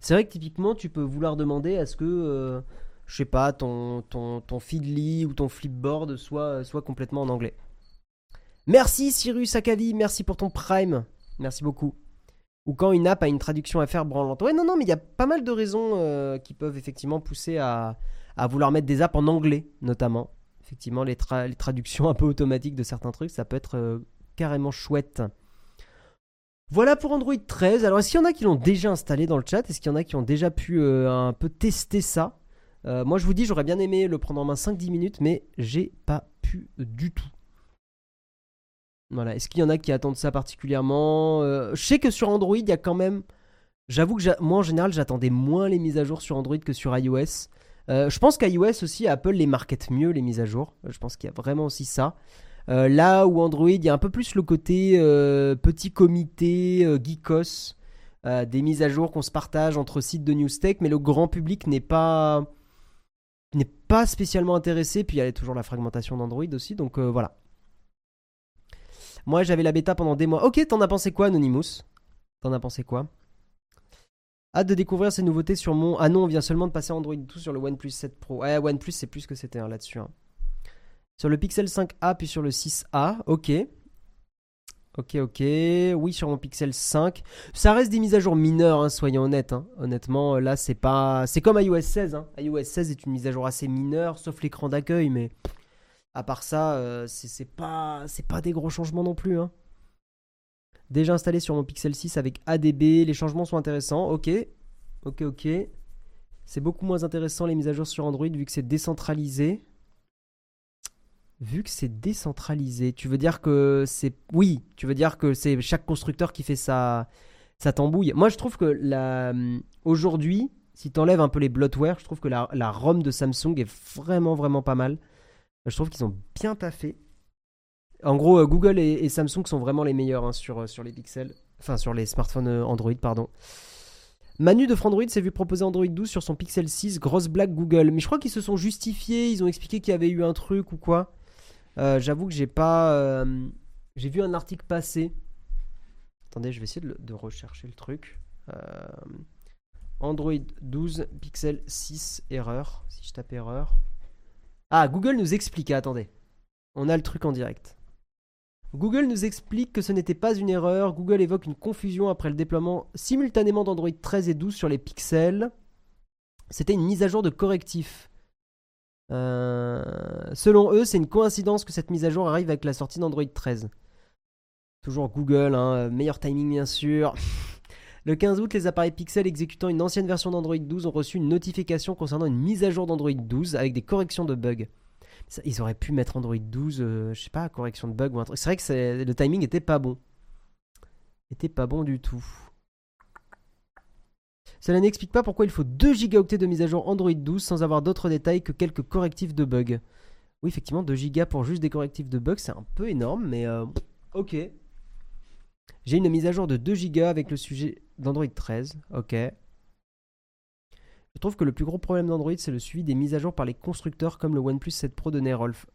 C'est vrai que typiquement, tu peux vouloir demander à ce que, euh, je sais pas, ton, ton, feedly ou ton flipboard soit, soit complètement en anglais. Merci Cyrus Akavi, merci pour ton prime. Merci beaucoup. Ou quand une app a une traduction à faire branlante. Ouais, non, non, mais il y a pas mal de raisons euh, qui peuvent effectivement pousser à, vouloir mettre des apps en anglais, notamment. Effectivement, les, les, traductions un peu automatiques de certains trucs, ça peut être euh, carrément chouette. Voilà pour Android 13. Alors, est-ce qu'il y en a qui l'ont déjà installé dans le chat? Est-ce qu'il y en a qui ont déjà pu euh, un peu tester ça? Euh, Moi, je vous dis, j'aurais bien aimé le prendre en main 5-10 minutes, mais j'ai pas pu du tout. Voilà. Est-ce qu'il y en a qui attendent ça particulièrement? Euh, Je sais que sur Android, il y a quand même. J'avoue que moi, en général, j'attendais moins les mises à jour sur Android que sur iOS. je pense qu'iOS aussi, Apple les market mieux, les mises à jour. Je pense qu'il y a vraiment aussi ça. Euh, là où Android, il y a un peu plus le côté euh, petit comité, euh, geekos, des mises à jour qu'on se partage entre sites de Newstech, mais le grand public n'est pas n'est pas spécialement intéressé. Puis il y a toujours la fragmentation d'Android aussi, donc voilà. Moi, j'avais la bêta pendant des mois. Ok, t'en as pensé quoi, Anonymous? T'en as pensé quoi? Hâte de découvrir ces nouveautés sur mon. Ah non, on vient seulement de passer Android tout sur le OnePlus 7 Pro. Ouais, OnePlus, c'est plus que c'était hein, là-dessus. Hein. Sur le Pixel 5A puis sur le 6A, ok. Ok, ok. Oui, sur mon Pixel 5. Ça reste des mises à jour mineures, hein, soyons honnêtes. hein. Honnêtement, là, c'est pas. C'est comme iOS 16. hein. iOS 16 est une mise à jour assez mineure, sauf l'écran d'accueil, mais à part ça, euh, c'est pas, pas des gros changements non plus. Déjà installé sur mon Pixel 6 avec ADB, les changements sont intéressants. Ok, ok, ok. C'est beaucoup moins intéressant les mises à jour sur Android vu que c'est décentralisé. Vu que c'est décentralisé, tu veux dire que c'est. Oui, tu veux dire que c'est chaque constructeur qui fait sa, sa tambouille. Moi, je trouve que la... aujourd'hui, si tu enlèves un peu les bloatware, je trouve que la, la ROM de Samsung est vraiment, vraiment pas mal. Je trouve qu'ils ont bien taffé. En gros, euh, Google et, et Samsung sont vraiment les meilleurs hein, sur, euh, sur les pixels. Enfin, sur les smartphones euh, Android, pardon. Manu de Frandroid s'est vu proposer Android 12 sur son Pixel 6, grosse blague Google. Mais je crois qu'ils se sont justifiés, ils ont expliqué qu'il y avait eu un truc ou quoi. Euh, J'avoue que j'ai pas. euh, j'ai vu un article passer. Attendez, je vais essayer de, de rechercher le truc. Euh, Android 12, Pixel 6, erreur. Si je tape erreur. Ah, Google nous explique. Attendez. On a le truc en direct. Google nous explique que ce n'était pas une erreur. Google évoque une confusion après le déploiement simultanément d'Android 13 et 12 sur les pixels. C'était une mise à jour de correctif. Euh, selon eux, c'est une coïncidence que cette mise à jour arrive avec la sortie d'Android 13. Toujours Google, hein, meilleur timing bien sûr. [laughs] Le 15 août, les appareils Pixel exécutant une ancienne version d'Android 12 ont reçu une notification concernant une mise à jour d'Android 12 avec des corrections de bugs. Ils auraient pu mettre Android 12, euh, je sais pas, correction de bugs ou un truc. C'est vrai que le timing était pas bon. Était pas bon du tout. Cela n'explique pas pourquoi il faut 2 gigaoctets de mise à jour Android 12 sans avoir d'autres détails que quelques correctifs de bugs. Oui, effectivement, 2 gigas pour juste des correctifs de bugs, c'est un peu énorme, mais euh, ok. J'ai une mise à jour de 2 gigas avec le sujet d'Android 13. Ok. Je trouve que le plus gros problème d'Android, c'est le suivi des mises à jour par les constructeurs comme le OnePlus 7 Pro de Nerolf.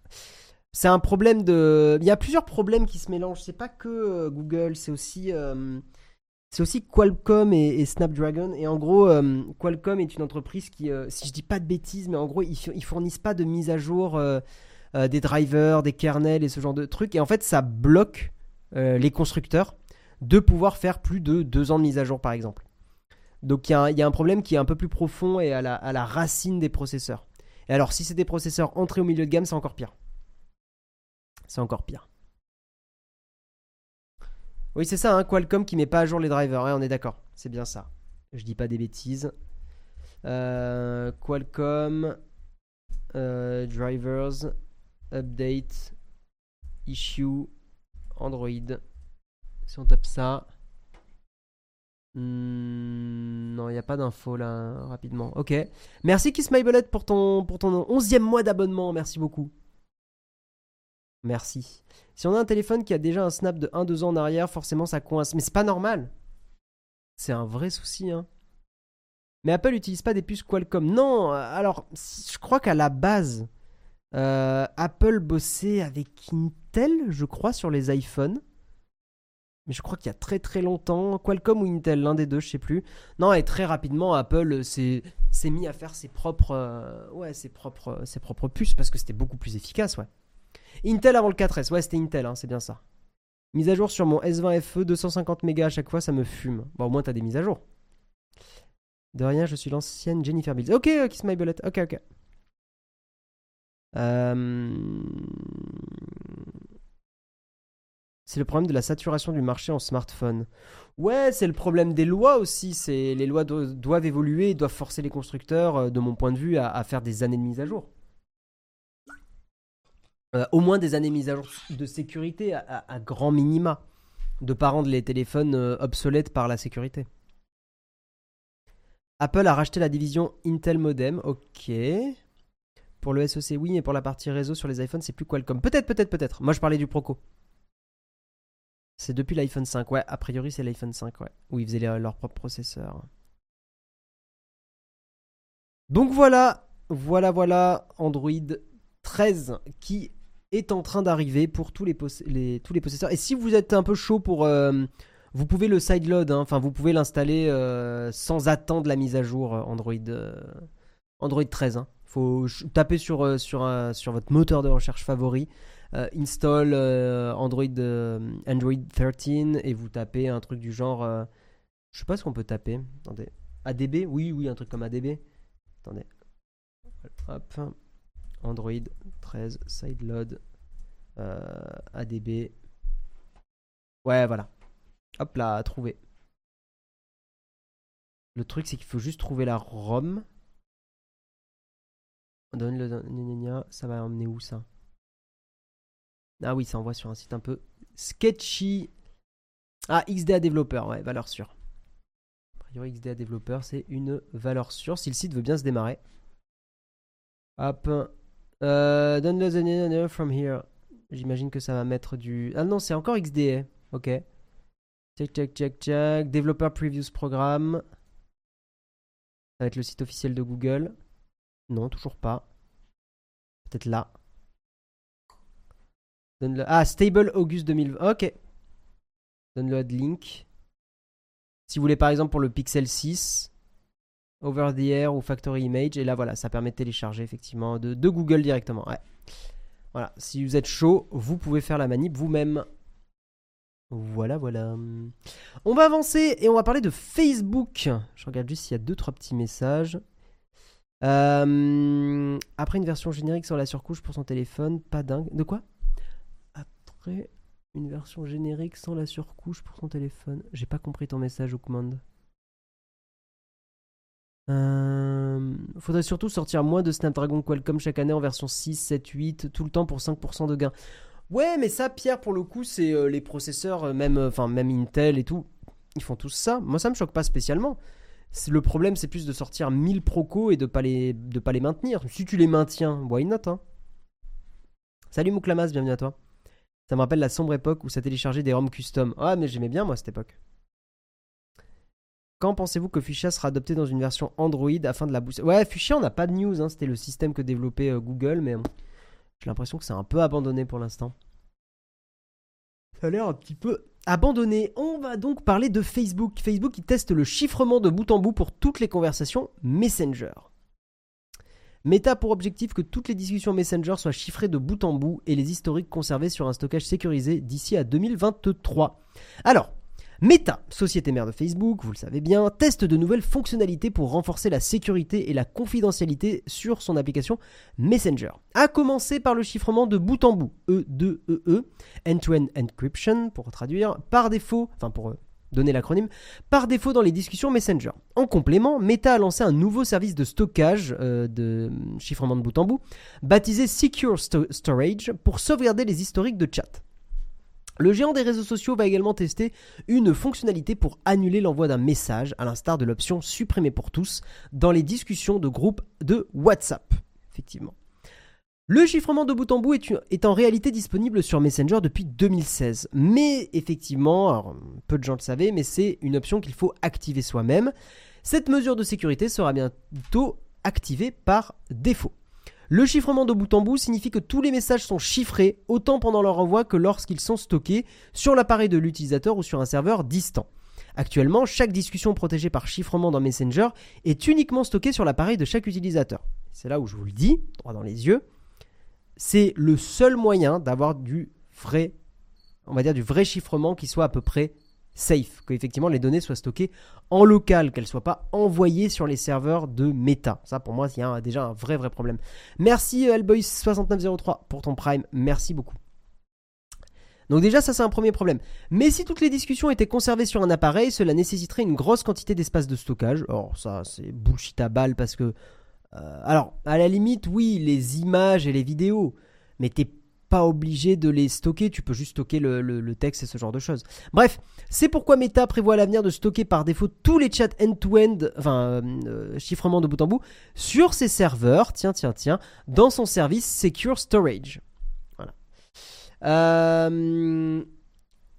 C'est un problème de. Il y a plusieurs problèmes qui se mélangent. C'est pas que euh, Google, c'est aussi. euh, C'est aussi Qualcomm et, Snapdragon. Et en gros, euh, Qualcomm est une entreprise qui, euh, si je dis pas de bêtises, mais en gros, ils, ils fournissent pas de mise à jour euh, des drivers, des kernels et ce genre de trucs. Et en fait, ça bloque les constructeurs de pouvoir faire plus de deux ans de mise à jour, par exemple. Donc il y, a un- problème qui est un peu plus profond et à la racine des processeurs. Et alors, si c'est des processeurs entrés au milieu de gamme, c'est encore pire. C'est encore pire. Oui, c'est ça, hein, Qualcomm qui met pas à jour les drivers, ouais, on est d'accord. C'est bien ça. Je dis pas des bêtises. Euh, Qualcomm, euh, drivers, update, issue, Android. Si on tape ça. Hmm, non, il n'y a pas d'info là, rapidement. Ok. Merci Kiss My Bullet pour ton, pour ton 11e mois d'abonnement. Merci beaucoup. Merci. Si on a un téléphone qui a déjà un snap de 1-2 ans en arrière, forcément ça coince. Mais c'est pas normal. C'est un vrai souci, hein. Mais Apple n'utilise pas des puces Qualcomm. Non, alors, je crois qu'à la base, euh, Apple bossait avec Intel, je crois, sur les iPhones. Mais je crois qu'il y a très très longtemps, Qualcomm ou Intel, l'un des deux, je sais plus. Non, et très rapidement, Apple s'est s'est mis à faire ses propres, euh, ouais, ses propres, ses propres puces parce que c'était beaucoup plus efficace, ouais. Intel avant le 4S, ouais, c'était Intel, hein, c'est bien ça. Mise à jour sur mon S20 FE, 250 mégas à chaque fois, ça me fume. Bon, au moins, t'as des mises à jour. De rien, je suis l'ancienne Jennifer Bills. Ok, euh, Kiss My Bullet. Ok, ok. Euh, C'est le problème de la saturation du marché en smartphone. Ouais, c'est le problème des lois aussi. Les lois do- doivent évoluer, doivent forcer les constructeurs, euh, de mon point de vue, à, à faire des années de mise à jour. Euh, au moins des années de mise à jour de sécurité à, grand minima, de pas rendre les téléphones euh, obsolètes par la sécurité. Apple a racheté la division Intel Modem, ok. Pour le SoC, oui, mais pour la partie réseau sur les iPhones, c'est plus Qualcomm. Peut-être, peut-être, peut-être. Moi, je parlais du Proco. C'est depuis l'iPhone 5, ouais. A priori, c'est l'iPhone 5, ouais. Où ils faisaient les- leur propre processeur. Donc voilà, voilà, voilà, Android 13 qui est en train d'arriver pour tous les, tous les possesseurs. Et si vous êtes un peu chaud pour... euh, vous pouvez le sideload, hein. enfin vous pouvez l'installer euh, sans attendre la mise à jour euh, Android, Android 13. Il faut taper sur, sur, sur votre moteur de recherche favori install Android, Android 13 et vous tapez un truc du genre. je sais pas ce qu'on peut taper. Attendez. ADB Oui, oui, un truc comme ADB. Attendez. Hop. Android 13, sideload, ADB. Ouais, voilà. Hop là, trouvé. Le truc, c'est qu'il faut juste trouver la ROM. On donne le ça va emmener où ça? Ah oui, ça envoie sur un site un peu sketchy. Ah, XDA Developer, ouais, valeur sûre. A priori, XDA Developer, c'est une valeur sûre si le site veut bien se démarrer. Hop. Euh, download the from here. J'imagine que ça va mettre du. Ah non, c'est encore XDA. Ok. Check, check, check, check. Developer Previews Program. Ça va être le site officiel de Google. Non, toujours pas. Peut-être là. Ah, Stable August 2020. Ok. Download link. Si vous voulez par exemple pour le Pixel 6, Over the Air ou Factory Image. Et là voilà, ça permet de télécharger effectivement de, Google directement. Voilà, si vous êtes chaud, vous pouvez faire la manip vous-même. Voilà, voilà. On va avancer et on va parler de Facebook. Je regarde juste s'il y a deux, trois petits messages. Euh, après une version générique sur la surcouche pour son téléphone, pas dingue. De quoi? Après une version générique sans la surcouche pour son téléphone. J'ai pas compris ton message, Oukmand. Euh, faudrait surtout sortir moins de Snapdragon Qualcomm chaque année en version 6, 7, 8, tout le temps pour 5% de gain. Ouais, mais ça, Pierre, pour le coup, c'est euh, les processeurs, euh, même, euh, enfin, même Intel et tout, ils font tous ça. Moi, ça me choque pas spécialement. Le problème, c'est plus de sortir 1000 procos et de pas les, de pas les maintenir. Si tu les maintiens, why not hein? Salut Mouklamas, bienvenue à toi. Ça me rappelle la sombre époque où ça téléchargeait des ROM custom. Ah, mais j'aimais bien moi cette époque. Quand pensez-vous que Fuchsia sera adopté dans une version Android afin de la booster? Ouais, Fuchsia, on n'a pas de news. Hein. C'était le système que développait Google, mais j'ai l'impression que c'est un peu abandonné pour l'instant. Ça a l'air un petit peu abandonné. On va donc parler de Facebook. Facebook qui teste le chiffrement de bout en bout pour toutes les conversations Messenger. Meta pour objectif que toutes les discussions Messenger soient chiffrées de bout en bout et les historiques conservés sur un stockage sécurisé d'ici à 2023. Alors, Meta, société mère de Facebook, vous le savez bien, teste de nouvelles fonctionnalités pour renforcer la sécurité et la confidentialité sur son application Messenger. A commencer par le chiffrement de bout en bout, E2EE, e, End-to-End Encryption pour traduire, par défaut, enfin pour euh, donner l'acronyme, par défaut dans les discussions Messenger. En complément, Meta a lancé un nouveau service de stockage euh, de chiffrement de bout en bout, baptisé Secure Storage, pour sauvegarder les historiques de chat. Le géant des réseaux sociaux va également tester une fonctionnalité pour annuler l'envoi d'un message, à l'instar de l'option supprimer pour tous dans les discussions de groupe de WhatsApp. Effectivement. Le chiffrement de bout en bout est, en réalité disponible sur Messenger depuis 2016. Mais effectivement, peu de gens le savaient, mais c'est une option qu'il faut activer soi-même. Cette mesure de sécurité sera bientôt activée par défaut. Le chiffrement de bout en bout signifie que tous les messages sont chiffrés autant pendant leur envoi que lorsqu'ils sont stockés sur l'appareil de l'utilisateur ou sur un serveur distant. Actuellement, chaque discussion protégée par chiffrement dans Messenger est uniquement stockée sur l'appareil de chaque utilisateur. C'est là où je vous le dis, droit dans les yeux. C'est le seul moyen d'avoir du vrai, on va dire du vrai chiffrement qui soit à peu près safe, que effectivement les données soient stockées en local, qu'elles ne soient pas envoyées sur les serveurs de Meta. Ça pour moi, c'est déjà un vrai vrai problème. Merci Hellboy6903 euh, pour ton prime, merci beaucoup. Donc déjà ça c'est un premier problème. Mais si toutes les discussions étaient conservées sur un appareil, cela nécessiterait une grosse quantité d'espace de stockage. Or ça c'est bullshit à balle parce que... Euh, alors à la limite oui les images et les vidéos, mais t'es pas obligé de les stocker, tu peux juste stocker le, texte et ce genre de choses. Bref, c'est pourquoi Meta prévoit à l'avenir de stocker par défaut tous les chats end-to-end, enfin euh, euh, chiffrement de bout en bout, sur ses serveurs, tiens, tiens, tiens, dans son service Secure Storage. Voilà. Euh,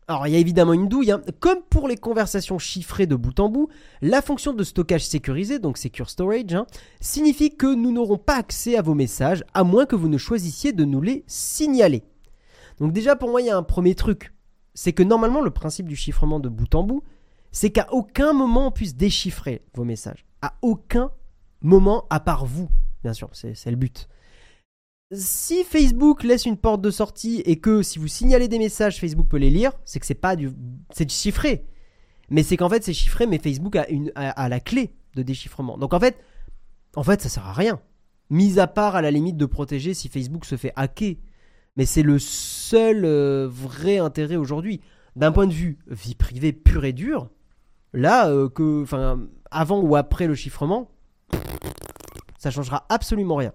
alors, il y a évidemment une douille. Hein. Comme pour les conversations chiffrées de bout en bout, la fonction de stockage sécurisé, donc Secure Storage, hein, signifie que nous n'aurons pas accès à vos messages à moins que vous ne choisissiez de nous les signaler. Donc déjà, pour moi, il y a un premier truc. C'est que normalement, le principe du chiffrement de bout en bout, c'est qu'à aucun moment on puisse déchiffrer vos messages. À aucun moment, à part vous, bien sûr, c'est le but. Si Facebook laisse une porte de sortie et que si vous signalez des messages, Facebook peut les lire, c'est que c'est pas du, c'est chiffré. Mais c'est qu'en fait c'est chiffré, mais Facebook a, une, a, la clé de déchiffrement. Donc en fait, en fait ça sert à rien. Mis à part à la limite de protéger si Facebook se fait hacker. Mais c'est le seul euh, vrai intérêt aujourd'hui. D'un point de vue vie privée pure et dure, là, euh, que, enfin, avant ou après le chiffrement, ça changera absolument rien.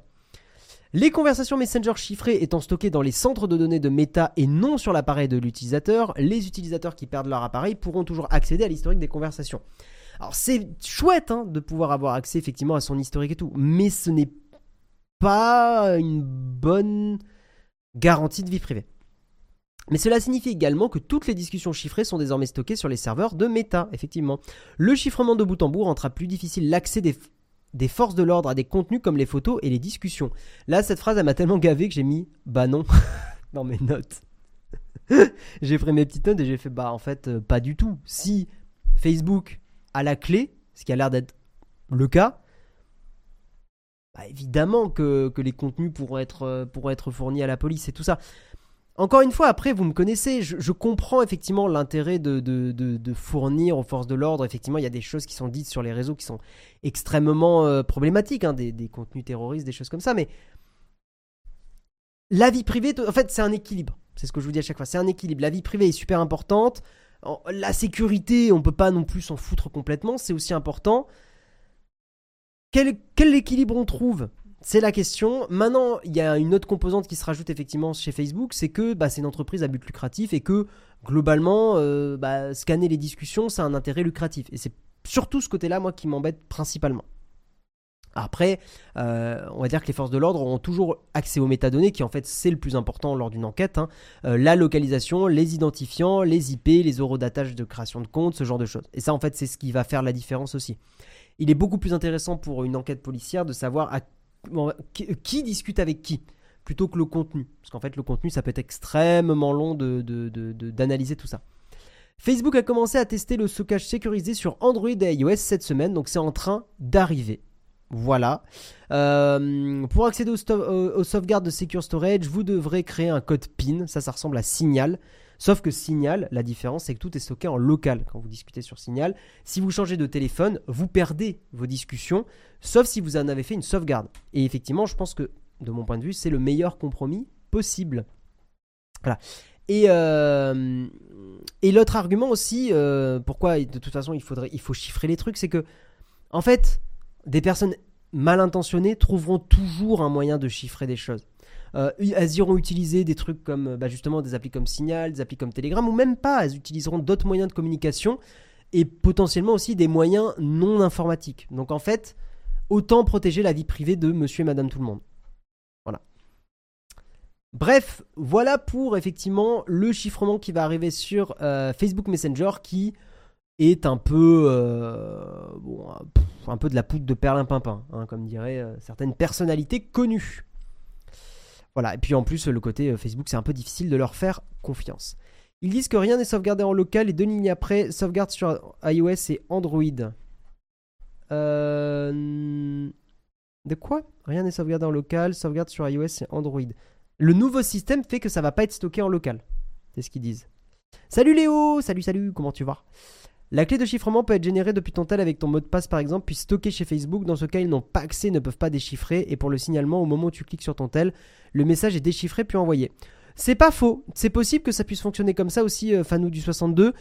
Les conversations Messenger chiffrées étant stockées dans les centres de données de Meta et non sur l'appareil de l'utilisateur, les utilisateurs qui perdent leur appareil pourront toujours accéder à l'historique des conversations. Alors c'est chouette hein, de pouvoir avoir accès effectivement à son historique et tout, mais ce n'est pas une bonne garantie de vie privée. Mais cela signifie également que toutes les discussions chiffrées sont désormais stockées sur les serveurs de Meta, effectivement. Le chiffrement de bout en bout rendra plus difficile l'accès des, des forces de l'ordre à des contenus comme les photos et les discussions. Là, cette phrase, elle m'a tellement gavé que j'ai mis bah non [laughs] dans mes notes. [laughs] j'ai pris mes petites notes et j'ai fait bah en fait, euh, pas du tout. Si Facebook a la clé, ce qui a l'air d'être le cas, bah évidemment que, que, les contenus pourront être, euh, pourront être fournis à la police et tout ça. Encore une fois, après, vous me connaissez, je, comprends effectivement l'intérêt de, fournir aux forces de l'ordre. Effectivement, il y a des choses qui sont dites sur les réseaux qui sont extrêmement euh, problématiques, hein, des, contenus terroristes, des choses comme ça, mais la vie privée, en fait, c'est un équilibre. C'est ce que je vous dis à chaque fois, c'est un équilibre. La vie privée est super importante. La sécurité, on ne peut pas non plus s'en foutre complètement, c'est aussi important. Quel, quel équilibre on trouve? C'est la question. Maintenant, il y a une autre composante qui se rajoute effectivement chez Facebook, c'est que bah, c'est une entreprise à but lucratif et que globalement, euh, bah, scanner les discussions, c'est un intérêt lucratif. Et c'est surtout ce côté-là, moi, qui m'embête principalement. Après, euh, on va dire que les forces de l'ordre ont toujours accès aux métadonnées, qui en fait c'est le plus important lors d'une enquête. Hein. Euh, la localisation, les identifiants, les IP, les eurodatages de création de compte, ce genre de choses. Et ça en fait c'est ce qui va faire la différence aussi. Il est beaucoup plus intéressant pour une enquête policière de savoir à qui, discute avec qui plutôt que le contenu? Parce qu'en fait, le contenu, ça peut être extrêmement long d'analyser de, tout ça. Facebook a commencé à tester le stockage sécurisé sur Android et iOS cette semaine, donc c'est en train d'arriver. Voilà. Euh, pour accéder au, au, sauvegarde de Secure Storage, vous devrez créer un code PIN. Ça, ça ressemble à Signal. Sauf que Signal, la différence, c'est que tout est stocké en local quand vous discutez sur Signal. Si vous changez de téléphone, vous perdez vos discussions, sauf si vous en avez fait une sauvegarde. Et effectivement, je pense que, de mon point de vue, c'est le meilleur compromis possible. Voilà. Et, euh, l'autre argument aussi, euh, pourquoi de toute façon il, faudrait, il faut chiffrer les trucs, c'est que, en fait, des personnes mal intentionnées trouveront toujours un moyen de chiffrer des choses. Euh, elles iront utiliser des trucs comme euh, bah, justement des applis comme Signal, des applis comme Telegram, ou même pas, elles utiliseront d'autres moyens de communication et potentiellement aussi des moyens non informatiques. Donc en fait, autant protéger la vie privée de monsieur et madame tout le monde. Voilà. Bref, voilà pour effectivement le chiffrement qui va arriver sur euh, Facebook Messenger qui est un peu, un peu de la poudre de perlimpinpin, hein, comme diraient certaines personnalités connues. Voilà, et puis en plus, le côté euh, Facebook, c'est un peu difficile de leur faire confiance. Ils disent que rien n'est sauvegardé en local et deux lignes après, sauvegarde sur iOS et Android. Euh... De quoi? Rien n'est sauvegardé en local, sauvegarde sur iOS et Android. Le nouveau système fait que ça va pas être stocké en local. C'est ce qu'ils disent. Salut Léo Salut, salut, comment tu vas? La clé de chiffrement peut être générée depuis ton tel avec ton mot de passe par exemple, puis stockée chez Facebook. Dans ce cas, ils n'ont pas accès, ne peuvent pas déchiffrer. Et pour le signalement, au moment où tu cliques sur ton tel, le message est déchiffré puis envoyé. C'est pas faux. C'est possible que ça puisse fonctionner comme ça aussi, euh, Fanou du 62.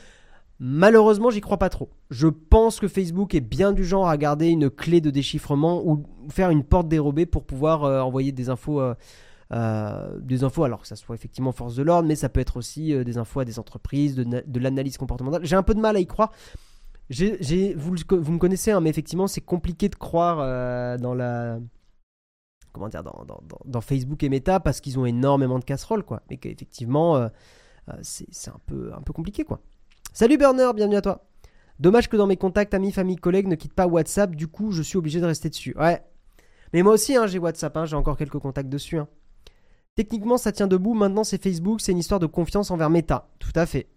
Malheureusement, j'y crois pas trop. Je pense que Facebook est bien du genre à garder une clé de déchiffrement ou faire une porte dérobée pour pouvoir euh, envoyer des infos euh, euh, des infos, alors que ça soit effectivement force de l'ordre, mais ça peut être aussi euh, des infos à des entreprises, de, l'analyse comportementale. J'ai un peu de mal à y croire. J'ai, vous, vous, me connaissez, hein, mais effectivement, c'est compliqué de croire euh, dans la. Comment dire, dans, dans, Facebook et Meta parce qu'ils ont énormément de casseroles, quoi. Mais qu'effectivement, c'est, un peu, un peu compliqué, quoi. Salut Burner, bienvenue à toi. Dommage que dans mes contacts, amis, famille, collègues ne quittent pas WhatsApp, du coup, je suis obligé de rester dessus. Ouais. Mais moi aussi, hein, j'ai WhatsApp, hein, j'ai encore quelques contacts dessus. Hein. Techniquement, ça tient debout. Maintenant, c'est Facebook. C'est une histoire de confiance envers Meta. Tout à fait.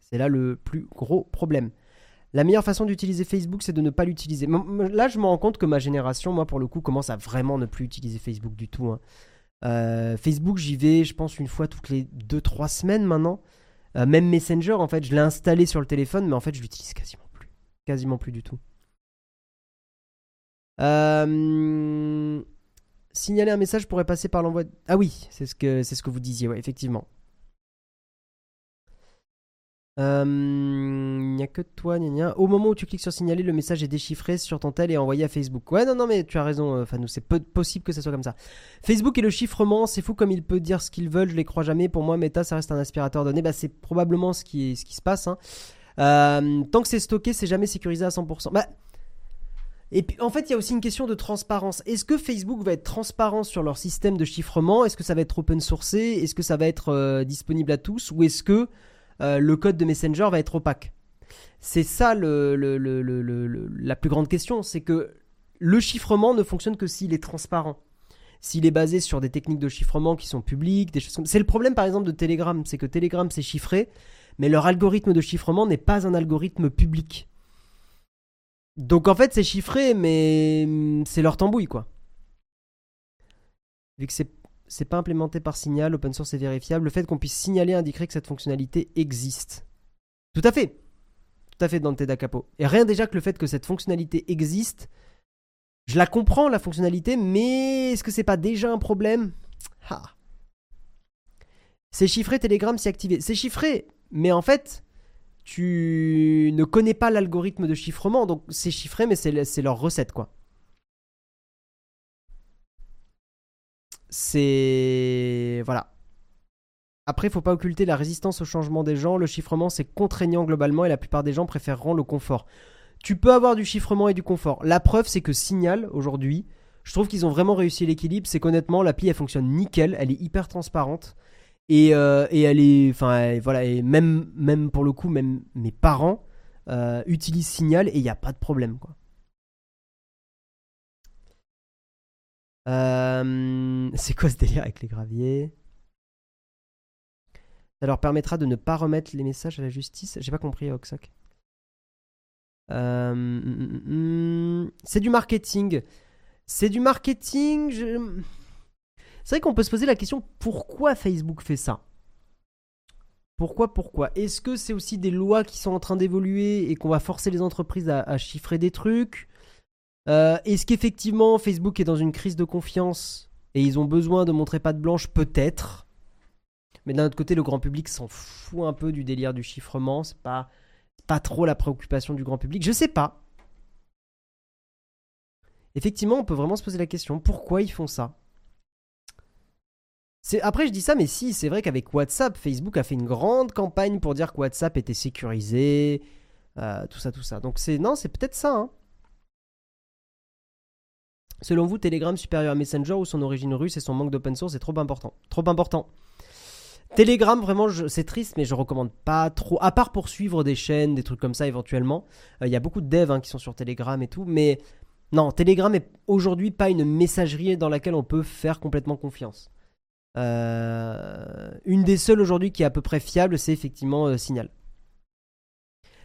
C'est là le plus gros problème. La meilleure façon d'utiliser Facebook, c'est de ne pas l'utiliser. Là, je me rends compte que ma génération, moi, pour le coup, commence à vraiment ne plus utiliser Facebook du tout. Hein. Euh, Facebook, j'y vais, je pense, une fois toutes les 2-3 semaines maintenant. Euh, même Messenger, en fait, je l'ai installé sur le téléphone, mais en fait, je l'utilise quasiment plus. Quasiment plus du tout. Euh, signaler un message pourrait passer par l'envoi. Ah oui, c'est ce que c'est ce que vous disiez, ouais, effectivement. Il euh, n'y a que toi, gna. Au moment où tu cliques sur signaler, le message est déchiffré sur ton tel et envoyé à Facebook. Ouais, non, non, mais tu as raison, Fanou, euh, c'est possible que ça soit comme ça. Facebook et le chiffrement, c'est fou comme il peut dire ce qu'ils veulent, je les crois jamais. Pour moi, Meta, ça reste un aspirateur de données. Bah, c'est probablement ce qui, ce qui se passe. Hein. Euh, tant que c'est stocké, c'est jamais sécurisé à 100%. Bah, et puis, en fait, il y a aussi une question de transparence. Est-ce que Facebook va être transparent sur leur système de chiffrement? Est-ce que ça va être open sourcé? Est-ce que ça va être disponible à tous? Ou est-ce que euh, le code de Messenger va être opaque? C'est ça la plus grande question, c'est que le chiffrement ne fonctionne que s'il est transparent. S'il est basé sur des techniques de chiffrement qui sont publiques, C'est le problème par exemple de Telegram, c'est que Telegram c'est chiffré, mais leur algorithme de chiffrement n'est pas un algorithme public. Donc en fait c'est chiffré, mais mm, c'est leur tambouille quoi. Vu que c'est pas implémenté par Signal, open source est vérifiable. Le fait qu'on puisse signaler indiquerait que cette fonctionnalité existe. Tout à fait. Tout à fait, Dante da Capo. Et rien déjà que le fait que cette fonctionnalité existe, je la comprends la fonctionnalité, mais est-ce que c'est pas déjà un problème? C'est chiffré Telegram, c'est activé. C'est chiffré, mais en fait, tu ne connais pas l'algorithme de chiffrement, donc c'est chiffré, mais c'est leur recette, quoi. c'est. Voilà. Après, il faut pas occulter la résistance au changement des gens. Le chiffrement, c'est contraignant globalement et la plupart des gens préféreront le confort. Tu peux avoir du chiffrement et du confort. La preuve, c'est que Signal, aujourd'hui, je trouve qu'ils ont vraiment réussi l'équilibre. C'est qu'honnêtement, l'appli, elle fonctionne nickel. Elle est hyper transparente. Et, euh, elle est. Enfin, voilà. Et même, même pour le coup, même mes parents euh, utilisent Signal et il n'y a pas de problème, quoi. Euh, c'est quoi ce délire avec les graviers? Ça leur permettra de ne pas remettre les messages à la justice? J'ai pas compris, Oxoc. Euh, mm, mm, mm, c'est du marketing. C'est du marketing. C'est vrai qu'on peut se poser la question pourquoi Facebook fait ça? Pourquoi, pourquoi? Est-ce que c'est aussi des lois qui sont en train d'évoluer et qu'on va forcer les entreprises à chiffrer des trucs? Euh, est-ce qu'effectivement Facebook est dans une crise de confiance et ils ont besoin de montrer pas de blanche? Peut-être. Mais d'un autre côté, le grand public s'en fout un peu du délire du chiffrement. C'est pas, pas trop la préoccupation du grand public. Je sais pas. Effectivement, on peut vraiment se poser la question pourquoi ils font ça? Après, je dis ça, mais si, c'est vrai qu'avec WhatsApp, Facebook a fait une grande campagne pour dire que WhatsApp était sécurisé, euh, tout ça, tout ça. Donc c'est non, c'est peut-être ça. Hein. Selon vous, Telegram supérieur à Messenger ou son origine russe et son manque d'open source est trop important? Trop important. Telegram, vraiment, c'est triste, mais je recommande pas trop. À part pour suivre des chaînes, des trucs comme ça éventuellement. Euh, il y a beaucoup de devs hein, qui sont sur Telegram et tout, mais non, Telegram est aujourd'hui pas une messagerie dans laquelle on peut faire complètement confiance. Euh, une des seules aujourd'hui qui est à peu près fiable, c'est effectivement euh, Signal.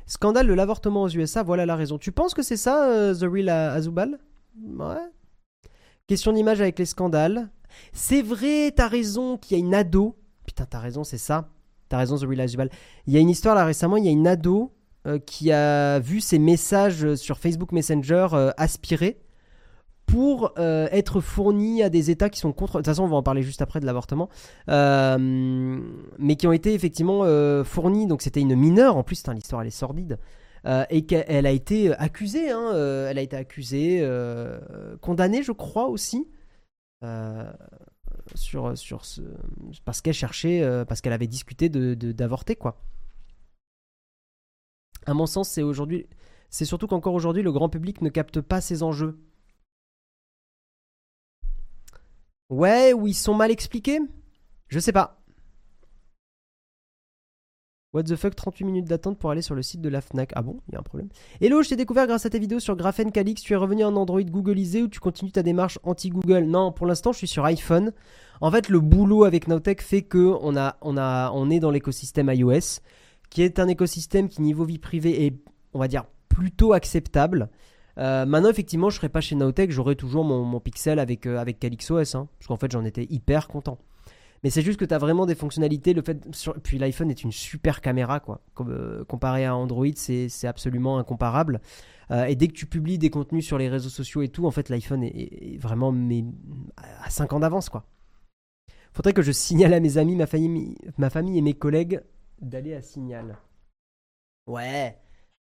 Scandale de l'avortement aux USA, voilà la raison. Tu penses que c'est ça, The Real Azubal Ouais. Question d'image avec les scandales. C'est vrai, t'as raison qu'il y a une ado. Putain, t'as raison, c'est ça. T'as raison, The Real Il y a une histoire là récemment, il y a une ado euh, qui a vu ses messages sur Facebook Messenger euh, aspirés pour euh, être fournis à des États qui sont contre. De toute façon, on va en parler juste après de l'avortement, mais qui ont été effectivement fournis. Donc, c'était une mineure. En plus, l'histoire elle est sordide. Euh, et qu'elle a été accusée, hein, euh, elle a été accusée, euh, condamnée, je crois aussi, sur, sur ce, parce qu'elle cherchait, parce qu'elle avait discuté de, d'avorter, quoi. À mon sens, c'est aujourd'hui, c'est surtout qu'encore aujourd'hui, le grand public ne capte pas ces enjeux. Ouais, ou ils sont mal expliqués? Je sais pas. What the fuck, 38 minutes d'attente pour aller sur le site de la Fnac. Ah bon, il y a un problème. Hello, je t'ai découvert grâce à tes vidéos sur Graphene Calix. Tu es revenu en Android Googleisé ou tu continues ta démarche anti-Google? Non, pour l'instant, je suis sur iPhone. En fait, le boulot avec Nowtech fait que on, a, on, a, on est dans l'écosystème iOS, qui est un écosystème qui, niveau vie privée, est, on va dire, plutôt acceptable. Euh, maintenant, effectivement, je serais pas chez Naotech, j'aurais toujours mon, Pixel avec, euh, avec CalyxOS, hein, parce qu'en fait, j'en étais hyper content. Mais c'est juste que tu as vraiment des fonctionnalités. Le fait, puis l'iPhone est une super caméra, quoi. Euh, comparé à Android, c'est absolument incomparable. et dès que tu publies des contenus sur les réseaux sociaux et tout, en fait, l'iPhone est, vraiment mais, à 5 ans d'avance, quoi. Faudrait que je signale à mes amis, ma famille, ma famille et mes collègues d'aller à Signal. Ouais.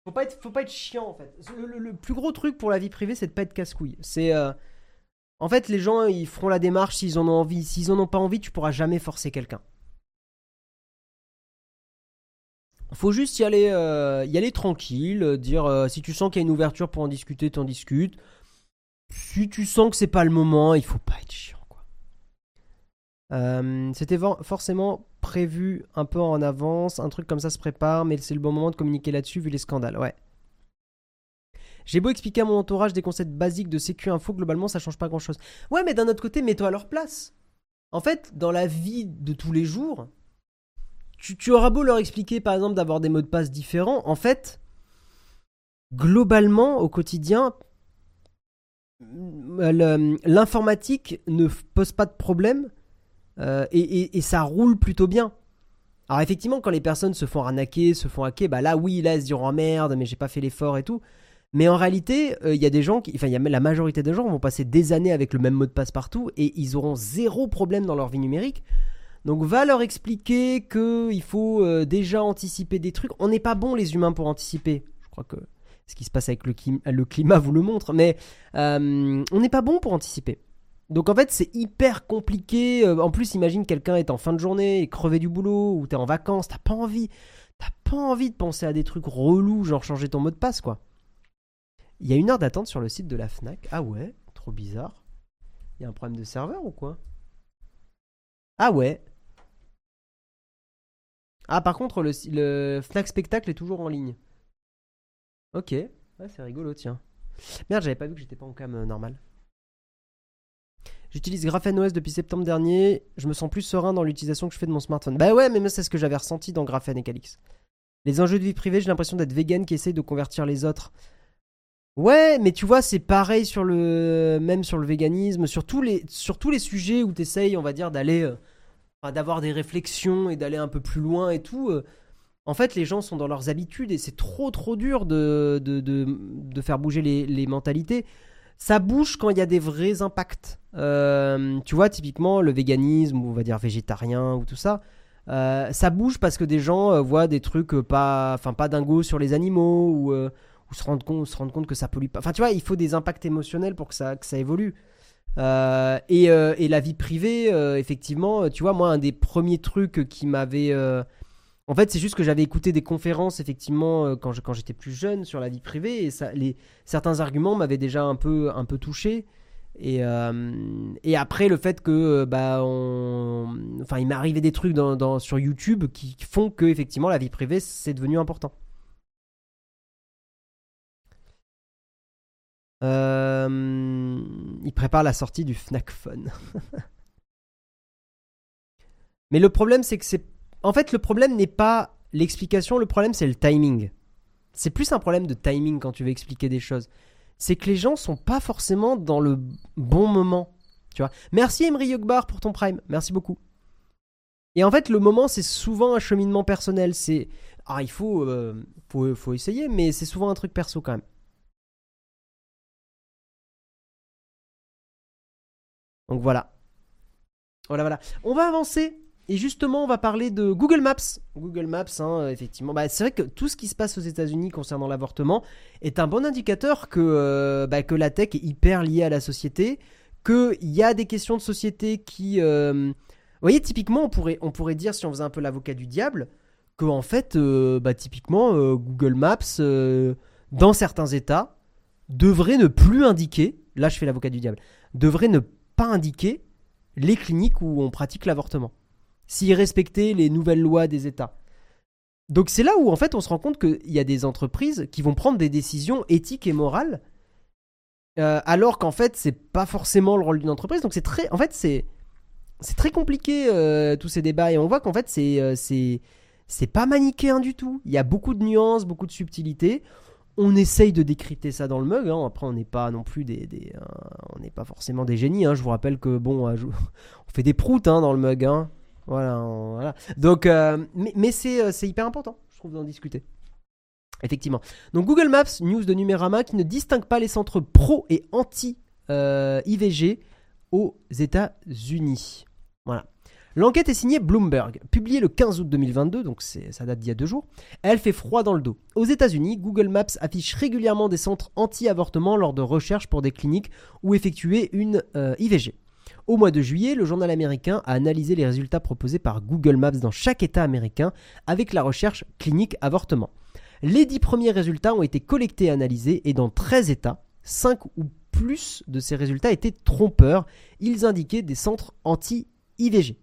Faut pas être, faut chiant en fait. Le, plus gros truc pour la vie privée, c'est de pas être casse-couille. C'est, euh, en fait, les gens, ils feront la démarche s'ils en ont envie. S'ils en ont pas envie, tu pourras jamais forcer quelqu'un. Faut juste y aller, euh, y aller tranquille, euh, dire si tu sens qu'il y a une ouverture pour en discuter, t'en discutes. Si tu sens que c'est pas le moment, il faut pas être chiant. Euh, c'était forcément prévu un peu en avance, un truc comme ça se prépare, mais c'est le bon moment de communiquer là-dessus vu les scandales, ouais. J'ai beau expliquer à mon entourage des concepts basiques de sécu info, globalement ça change pas grand chose. Ouais, mais d'un autre côté, mets-toi à leur place. En fait, dans la vie de tous les jours, tu, tu auras beau leur expliquer par exemple d'avoir des mots de passe différents, en fait, globalement au quotidien, l'informatique ne pose pas de problème euh, et, ça roule plutôt bien. Alors effectivement, quand les personnes se font arnaquer, se font hacker, bah là oui, là elles se diront oh merde, mais j'ai pas fait l'effort et tout. Mais en réalité, euh, il y a des gens qui, enfin, a, la majorité des gens vont passer des années avec le même mot de passe partout et ils auront zéro problème dans leur vie numérique. Donc va leur expliquer qu'il faut euh, déjà anticiper des trucs. On n'est pas bon les humains pour anticiper. Je crois que ce qui se passe avec le, le climat vous le montre, mais on n'est pas bon pour anticiper. Donc en fait, c'est hyper compliqué. Euh, en plus, imagine quelqu'un est en fin de journée, et crevé du boulot, ou t'es en vacances, t'as pas envie. T'as pas envie de penser à des trucs relous, genre changer ton mot de passe, quoi. Il y a une heure d'attente sur le site de la Fnac. Ah ouais, trop bizarre. Il y a un problème de serveur ou quoi? Ah ouais. Ah par contre, le, Fnac Spectacle est toujours en ligne. Ok, c'est rigolo, tiens. Merde, j'avais pas vu que j'étais pas en cam euh, normal. J'utilise GrapheneOS depuis septembre dernier. Je me sens plus serein dans l'utilisation que je fais de mon smartphone. Bah ouais, mais moi, c'est ce que j'avais ressenti dans Graphene et Calix. Les enjeux de vie privée, j'ai l'impression d'être vegan qui essaye de convertir les autres. Ouais, mais tu vois, c'est pareil sur le même sur le véganisme, sur tous les, sur tous les sujets où tu essayes, on va dire, d'aller. Euh, d'avoir des réflexions et d'aller un peu plus loin et tout. Euh, en fait, les gens sont dans leurs habitudes et c'est trop trop dur de, de, de, faire bouger les mentalités ça bouge quand il y a des vrais impacts. Euh, tu vois, typiquement le véganisme, ou on va dire végétarien, ou tout ça, euh, ça bouge parce que des gens euh, voient des trucs pas, enfin pas dingos sur les animaux, ou, se, rendent compte, que ça pollue pas. Enfin, tu vois, il faut des impacts émotionnels pour que ça, que ça évolue. Et, et, la vie privée, effectivement, tu vois, moi, un des premiers trucs qui m'avait en fait, c'est juste que j'avais écouté des conférences, effectivement, euh, quand, j'étais plus jeune sur la vie privée, et certains arguments m'avaient déjà un peu, touché. Et, euh, et après, le fait que, euh, bah, enfin, il m'est arrivé des trucs sur YouTube qui font que, effectivement, la vie privée, c'est devenu important. il prépare la sortie du Fnac Phone. [laughs] Mais le problème, c'est que c'est en fait, le problème n'est pas l'explication, le problème c'est le timing. C'est plus un problème de timing quand tu veux expliquer des choses. C'est que les gens sont pas forcément dans le bon moment. Tu vois. Merci Emery Yogbar pour ton prime. Merci beaucoup. Et en fait, le moment, c'est souvent un cheminement personnel. C'est ah, il faut, euh, faut, faut essayer, mais c'est souvent un truc perso quand même. Donc voilà. Voilà, voilà. On va avancer et justement, on va parler de Google Maps. Google Maps, hein, effectivement. Bah, c'est vrai que tout ce qui se passe aux États-Unis concernant l'avortement est un bon indicateur que, euh, bah, que la tech est hyper liée à la société, qu'il y a des questions de société qui. Euh, vous voyez, typiquement, on pourrait, on pourrait dire, si on faisait un peu l'avocat du diable, que en fait, euh, bah, typiquement, Google Maps, dans certains États, devrait ne plus indiquer, là je fais l'avocat du diable, devrait ne pas indiquer les cliniques où on pratique l'avortement s'ils respectaient les nouvelles lois des États. Donc c'est là où en fait on se rend compte qu'il y a des entreprises qui vont prendre des décisions éthiques et morales, euh, alors qu'en fait c'est pas forcément le rôle d'une entreprise. Donc c'est très, en fait c'est c'est très compliqué euh, tous ces débats et on voit qu'en fait c'est euh, c'est pas manichéen du tout. Il y a beaucoup de nuances, beaucoup de subtilités. On essaye de décrypter ça dans le mug. Hein. Après, on n'est pas non plus des, euh, on n'est pas forcément des génies. Hein. Je vous rappelle que bon, [laughs] on fait des proutes hein, dans le mug. Voilà, on- voilà. Donc, euh, mais, euh, c'est hyper important, je trouve, d'en discuter. Effectivement. Donc Google Maps, news de Numérama, qui ne distingue pas les centres pro et anti euh, aux États-Unis. Voilà. L'enquête est signée Bloomberg, publiée le 15 août 2022, donc ça date d'il y a deux jours. Elle fait froid dans le dos. Aux États-Unis, Google Maps affiche régulièrement des centres anti-avortement lors de recherches pour des cliniques où effectuer une IVG. Au mois de juillet, le journal américain a analysé les résultats proposés par Google Maps dans chaque État américain avec la recherche clinique avortement. Les dix premiers résultats ont été collectés et analysés et dans 13 États, 5 ou plus de ces résultats étaient trompeurs. Ils indiquaient des centres anti-IVG.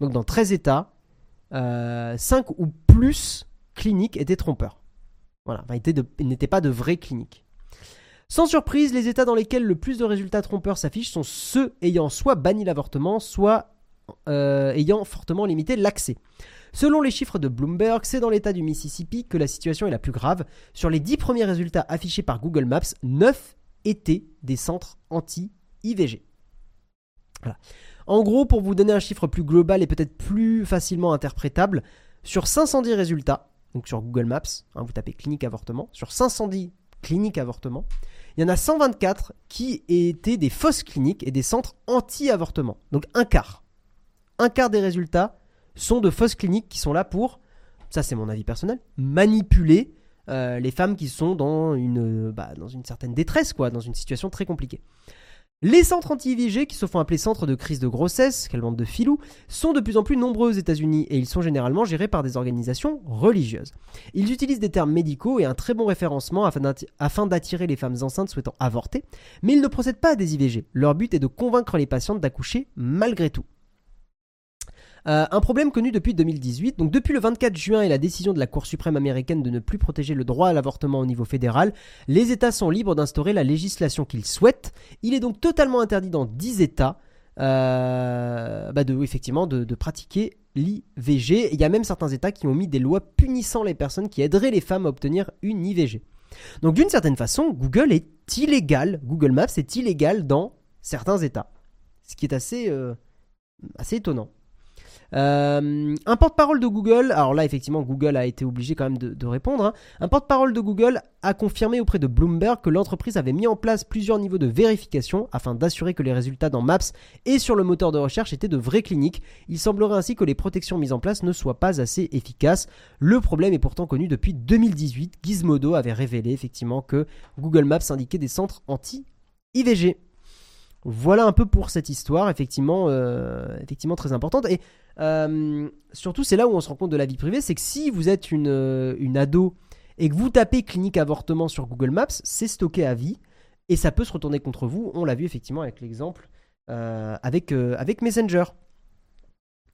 Donc dans 13 États, 5 ou plus cliniques étaient trompeurs. Voilà, n'étaient pas de vraies cliniques. Sans surprise, les États dans lesquels le plus de résultats trompeurs s'affichent sont ceux ayant soit banni l'avortement, soit euh, ayant fortement limité l'accès. Selon les chiffres de Bloomberg, c'est dans l'État du Mississippi que la situation est la plus grave. Sur les 10 premiers résultats affichés par Google Maps, 9 étaient des centres anti-IVG. En gros, pour vous donner un chiffre plus global et peut-être plus facilement interprétable, sur 510 résultats, donc sur Google Maps, hein, vous tapez clinique avortement, sur 510 cliniques avortement, il y en a 124 qui étaient des fausses cliniques et des centres anti-avortement. Donc un quart. Un quart des résultats sont de fausses cliniques qui sont là pour, ça c'est mon avis personnel, manipuler euh, les femmes qui sont dans une, bah, dans une certaine détresse, quoi, dans une situation très compliquée. Les centres anti-IVG, qui se font appeler centres de crise de grossesse, quelle bande de filous, sont de plus en plus nombreux aux États-Unis et ils sont généralement gérés par des organisations religieuses. Ils utilisent des termes médicaux et un très bon référencement afin d'attirer les femmes enceintes souhaitant avorter, mais ils ne procèdent pas à des IVG. Leur but est de convaincre les patientes d'accoucher malgré tout. Euh, un problème connu depuis 2018. Donc depuis le 24 juin et la décision de la Cour suprême américaine de ne plus protéger le droit à l'avortement au niveau fédéral, les États sont libres d'instaurer la législation qu'ils souhaitent. Il est donc totalement interdit dans 10 États euh, bah de, effectivement, de, pratiquer l'IVG. Il y a même certains États qui ont mis des lois punissant les personnes qui aideraient les femmes à obtenir une IVG. Donc d'une certaine façon, Google est illégal, Google Maps est illégal dans certains États. Ce qui est assez, euh, assez étonnant. Euh, un porte-parole de Google, alors là effectivement Google a été obligé quand même de, répondre, hein. un porte-parole de Google a confirmé auprès de Bloomberg que l'entreprise avait mis en place plusieurs niveaux de vérification afin d'assurer que les résultats dans Maps et sur le moteur de recherche étaient de vraies cliniques. Il semblerait ainsi que les protections mises en place ne soient pas assez efficaces. Le problème est pourtant connu depuis 2018. Gizmodo avait révélé effectivement que Google Maps indiquait des centres anti-IVG. Voilà un peu pour cette histoire, effectivement, euh, effectivement très importante. Et euh, surtout, c'est là où on se rend compte de la vie privée, c'est que si vous êtes une, euh, une ado et que vous tapez clinique avortement sur Google Maps, c'est stocké à vie et ça peut se retourner contre vous. On l'a vu effectivement avec l'exemple euh, avec, avec Messenger.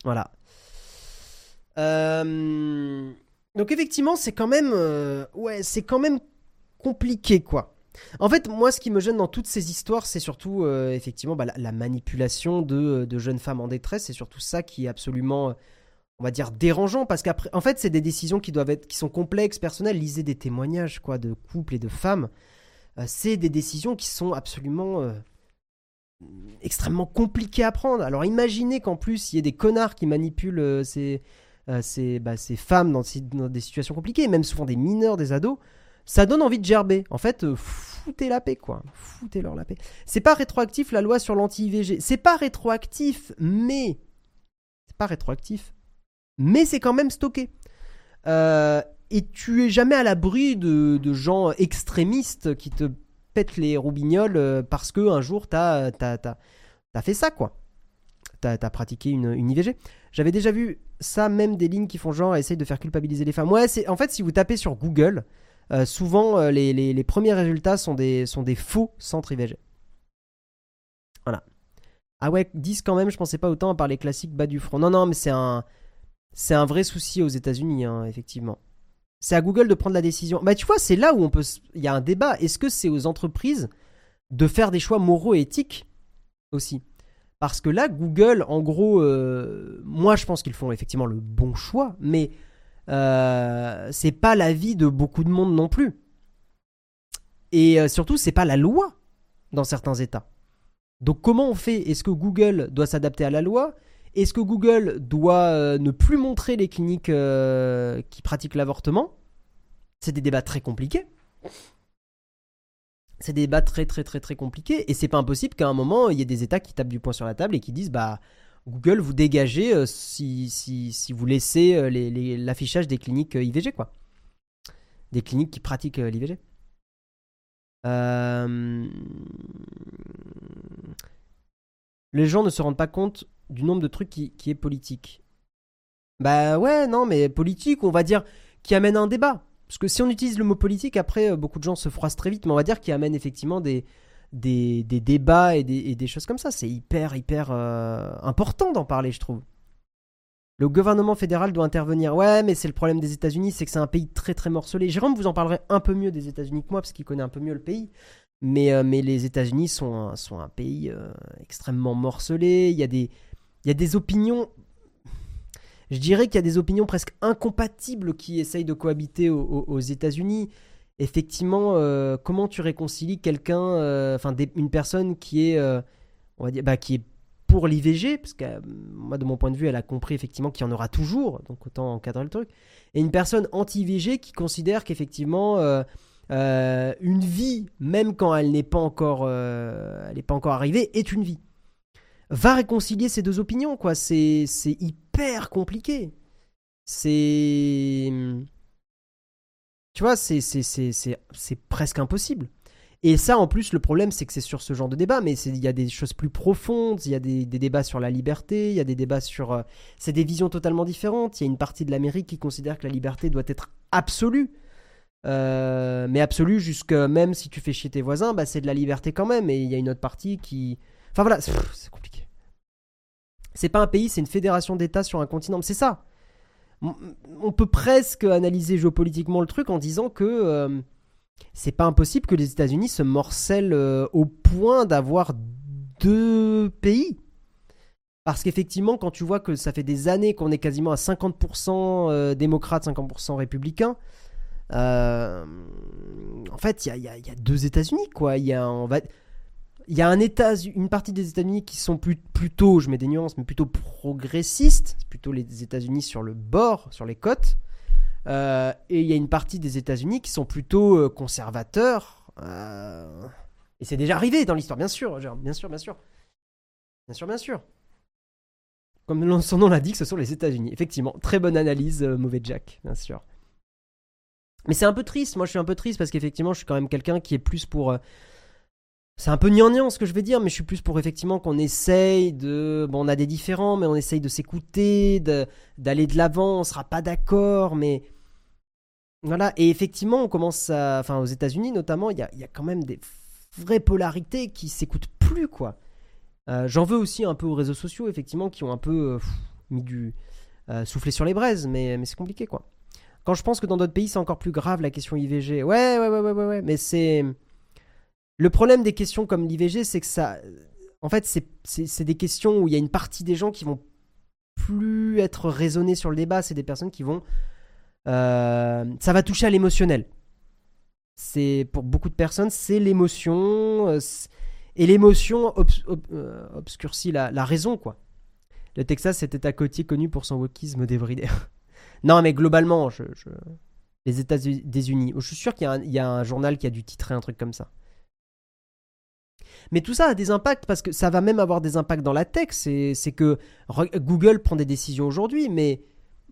Voilà. Donc effectivement, c'est quand même, ouais, c'est quand même compliqué quoi. En fait, moi, ce qui me gêne dans toutes ces histoires, c'est surtout euh, effectivement bah, la, la manipulation de, de jeunes femmes en détresse. C'est surtout ça qui est absolument, euh, on va dire, dérangeant parce qu'après, en fait, c'est des décisions qui doivent être, qui sont complexes, personnelles. Lisez des témoignages quoi de couples et de femmes. Euh, c'est des décisions qui sont absolument euh, extrêmement compliquées à prendre. Alors, imaginez qu'en plus, il y ait des connards qui manipulent euh, ces, euh, bah, ces femmes dans des situations compliquées, même souvent des mineurs, des ados ça donne envie de gerber. En fait, euh, foutez la paix, quoi. Foutez-leur la paix. C'est pas rétroactif la loi sur l'anti-IVG. C'est pas rétroactif, mais. C'est pas rétroactif. Mais c'est quand même stocké. Euh, et tu es jamais à l'abri de, gens extrémistes qui te pètent les roubignoles euh, parce que un jour t'as as, as, fait ça, quoi. T'as as pratiqué une, une IVG. J'avais déjà vu ça, même des lignes qui font genre essayer de faire culpabiliser les femmes. Ouais, en fait si vous tapez sur Google, euh, souvent, euh, les, premiers résultats sont des, faux centres. Voilà. Ah ouais, 10 quand même, je pensais pas autant à part les classiques bas du front. Non, non, mais c'est un, c'est un vrai souci aux États-Unis, hein, effectivement. C'est à Google de prendre la décision. Bah, tu vois, c'est là où on peut. Il y a un débat. Est-ce que c'est aux entreprises de faire des choix moraux et éthiques aussi? Parce que là, Google, en gros, euh, moi, je pense qu'ils font effectivement le bon choix, mais euh, c'est pas l'avis de beaucoup de monde non plus. Et euh, surtout, c'est pas la loi dans certains États. Donc comment on fait? Est-ce que Google doit s'adapter à la loi? Est-ce que Google doit euh, ne plus montrer les cliniques qui pratiquent l'avortement? C'est des débats très compliqués. C'est des débats très très très très compliqués et c'est pas impossible qu'à un moment il y ait des États qui tapent du poing sur la table et qui disent bah Google vous dégagez euh, si, vous laissez l'affichage des cliniques IVG quoi, des cliniques qui pratiquent l'IVG. Euh, les gens ne se rendent pas compte du nombre de trucs qui, est politique. Bah ouais, non, mais politique, on va dire, qui amène un débat. Parce que si on utilise le mot politique, après, euh, beaucoup de gens se froissent très vite, mais on va dire qui amène effectivement des, des, débats et des, choses comme ça. C'est hyper, hyper euh, important d'en parler, je trouve. Le gouvernement fédéral doit intervenir. Ouais, mais c'est le problème des États-Unis, c'est que c'est un pays très très morcelé. Jérôme vous en parlerait un peu mieux des États-Unis que moi, parce qu'il connaît un peu mieux le pays. Mais, euh, les États-Unis sont un, pays euh, extrêmement morcelé. Il y, a des, il y a des opinions. Je dirais qu'il y a des opinions presque incompatibles qui essayent de cohabiter aux, États-Unis. Effectivement, euh, comment tu réconcilies quelqu'un, enfin une personne qui est, on va dire, bah, qui est pour l'IVG, parce que moi, de mon point de vue, elle a compris effectivement qu'il y en aura toujours, donc autant encadrer le truc. Et une personne anti-IVG qui considère qu'effectivement, euh, euh, une vie, même quand elle n'est pas encore, euh, elle n'est pas encore arrivée, est une vie. Va réconcilier ces deux opinions, quoi. C'est, c'est hyper compliqué. C'est, tu vois, c'est, presque impossible. Et ça, en plus, le problème, c'est que c'est sur ce genre de débat, mais il y a des choses plus profondes, il y a des, débats sur la liberté, il y a des débats sur... Euh, c'est des visions totalement différentes. Il y a une partie de l'Amérique qui considère que la liberté doit être absolue. Euh, mais absolue jusque même si tu fais chier tes voisins, bah, c'est de la liberté quand même. Et il y a une autre partie qui... Enfin voilà, c'est compliqué. C'est pas un pays, c'est une fédération d'États sur un continent. C'est ça. On peut presque analyser géopolitiquement le truc en disant que... Euh, c'est pas impossible que les États-Unis se morcellent euh, au point d'avoir deux pays. Parce qu'effectivement, quand tu vois que ça fait des années qu'on est quasiment à 50% euh, démocrates, 50% républicains, en fait, il y a, deux États-Unis, quoi. Y a, va, il y a un état, une partie des États-Unis qui sont plutôt, je mets des nuances, mais plutôt progressistes, plutôt les États-Unis sur le bord, sur les côtes. Euh, et il y a une partie des États-Unis qui sont plutôt euh, conservateurs. Euh, et c'est déjà arrivé dans l'histoire, bien sûr, bien sûr, bien sûr. Bien sûr, bien sûr. Comme son nom l'indique, ce sont les États-Unis. Effectivement, très bonne analyse, mauvais Jack, bien sûr. Mais c'est un peu triste, moi je suis un peu triste parce qu'effectivement je suis quand même quelqu'un qui est plus pour... C'est un peu gnangnan ce que je vais dire, mais je suis plus pour effectivement qu'on essaye de... Bon, on a des différents, mais on essaye de s'écouter, d'aller de l'avant, on sera pas d'accord, mais voilà, et effectivement, on commence à. Enfin, aux États-Unis notamment, il y a, quand même des vraies polarités qui s'écoutent plus, quoi. Euh, j'en veux aussi un peu aux réseaux sociaux, effectivement, qui ont un peu euh, mis du. Euh, soufflé sur les braises, mais, mais c'est compliqué, quoi. Quand je pense que dans d'autres pays, c'est encore plus grave la question IVG. Ouais, ouais, ouais, ouais, ouais. Mais c'est. Le problème des questions comme l'IVG, c'est que ça. En fait, c'est des questions où il y a une partie des gens qui vont plus être raisonnés sur le débat. C'est des personnes qui vont euh, ça va toucher à l'émotionnel. C'est pour beaucoup de personnes, c'est l'émotion euh, et l'émotion euh, obscurcit la, raison quoi. Le Texas était à côtier connu pour son wokisme débridé. [laughs] non mais globalement, les États-Unis, je suis sûr qu'il y, a un journal qui a dû titrer un truc comme ça. Mais tout ça a des impacts parce que ça va même avoir des impacts dans la tech. C'est que Google prend des décisions aujourd'hui, mais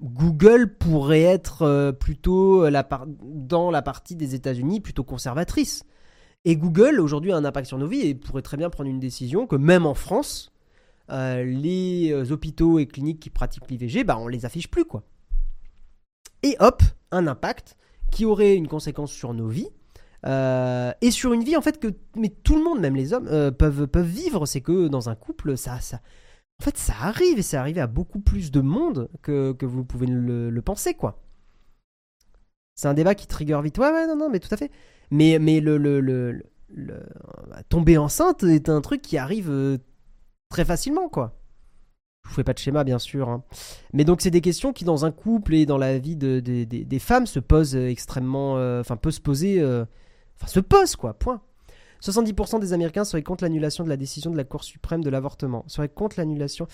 Google pourrait être euh, plutôt la dans la partie des États-Unis plutôt conservatrice. Et Google aujourd'hui a un impact sur nos vies et pourrait très bien prendre une décision que même en France, euh, les euh, hôpitaux et cliniques qui pratiquent l'IVG, bah on les affiche plus quoi. Et hop, un impact qui aurait une conséquence sur nos vies et sur une vie en fait que mais tout le monde, même les hommes, peuvent peuvent vivre. C'est que dans un couple, ça ça en fait, ça arrive et c'est arrivé à beaucoup plus de monde que, vous pouvez le, penser, quoi. C'est un débat qui trigger vite. Ouais, ouais, non, non, mais tout à fait. Mais, mais le, le, le, tomber enceinte est un truc qui arrive euh, très facilement, quoi. Je vous fais pas de schéma, bien sûr. Hein. Mais donc, c'est des questions qui, dans un couple et dans la vie de, des femmes, se posent extrêmement. Euh, enfin, peut se poser. Enfin, se pose, quoi, point. 70% des Américains seraient contre l'annulation de la décision de la Cour suprême de l'avortement. Seraient contre l'annulation.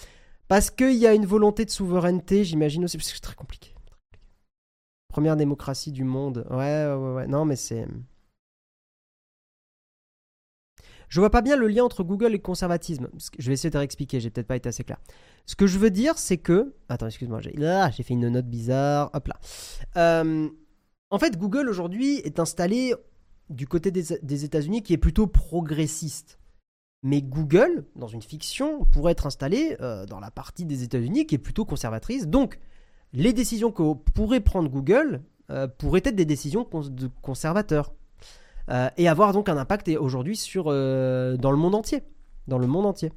Parce qu'il y a une volonté de souveraineté, j'imagine aussi. Parce que c'est très compliqué. Première démocratie du monde. Ouais, ouais, ouais. Non, mais c'est. Je vois pas bien le lien entre Google et conservatisme. Je vais essayer de réexpliquer, j'ai peut-être pas été assez clair. Ce que je veux dire, c'est que. Attends, excuse-moi, j'ai ah, fait une note bizarre. Hop là. Euh, en fait, Google aujourd'hui est installé du côté des, États-Unis qui est plutôt progressiste. Mais Google, dans une fiction, pourrait être installé euh, dans la partie des États-Unis qui est plutôt conservatrice. Donc, les décisions que pourrait prendre Google euh, pourraient être des décisions de conservateurs. Euh, et avoir donc un impact aujourd'hui sur dans le monde entier, dans le monde entier.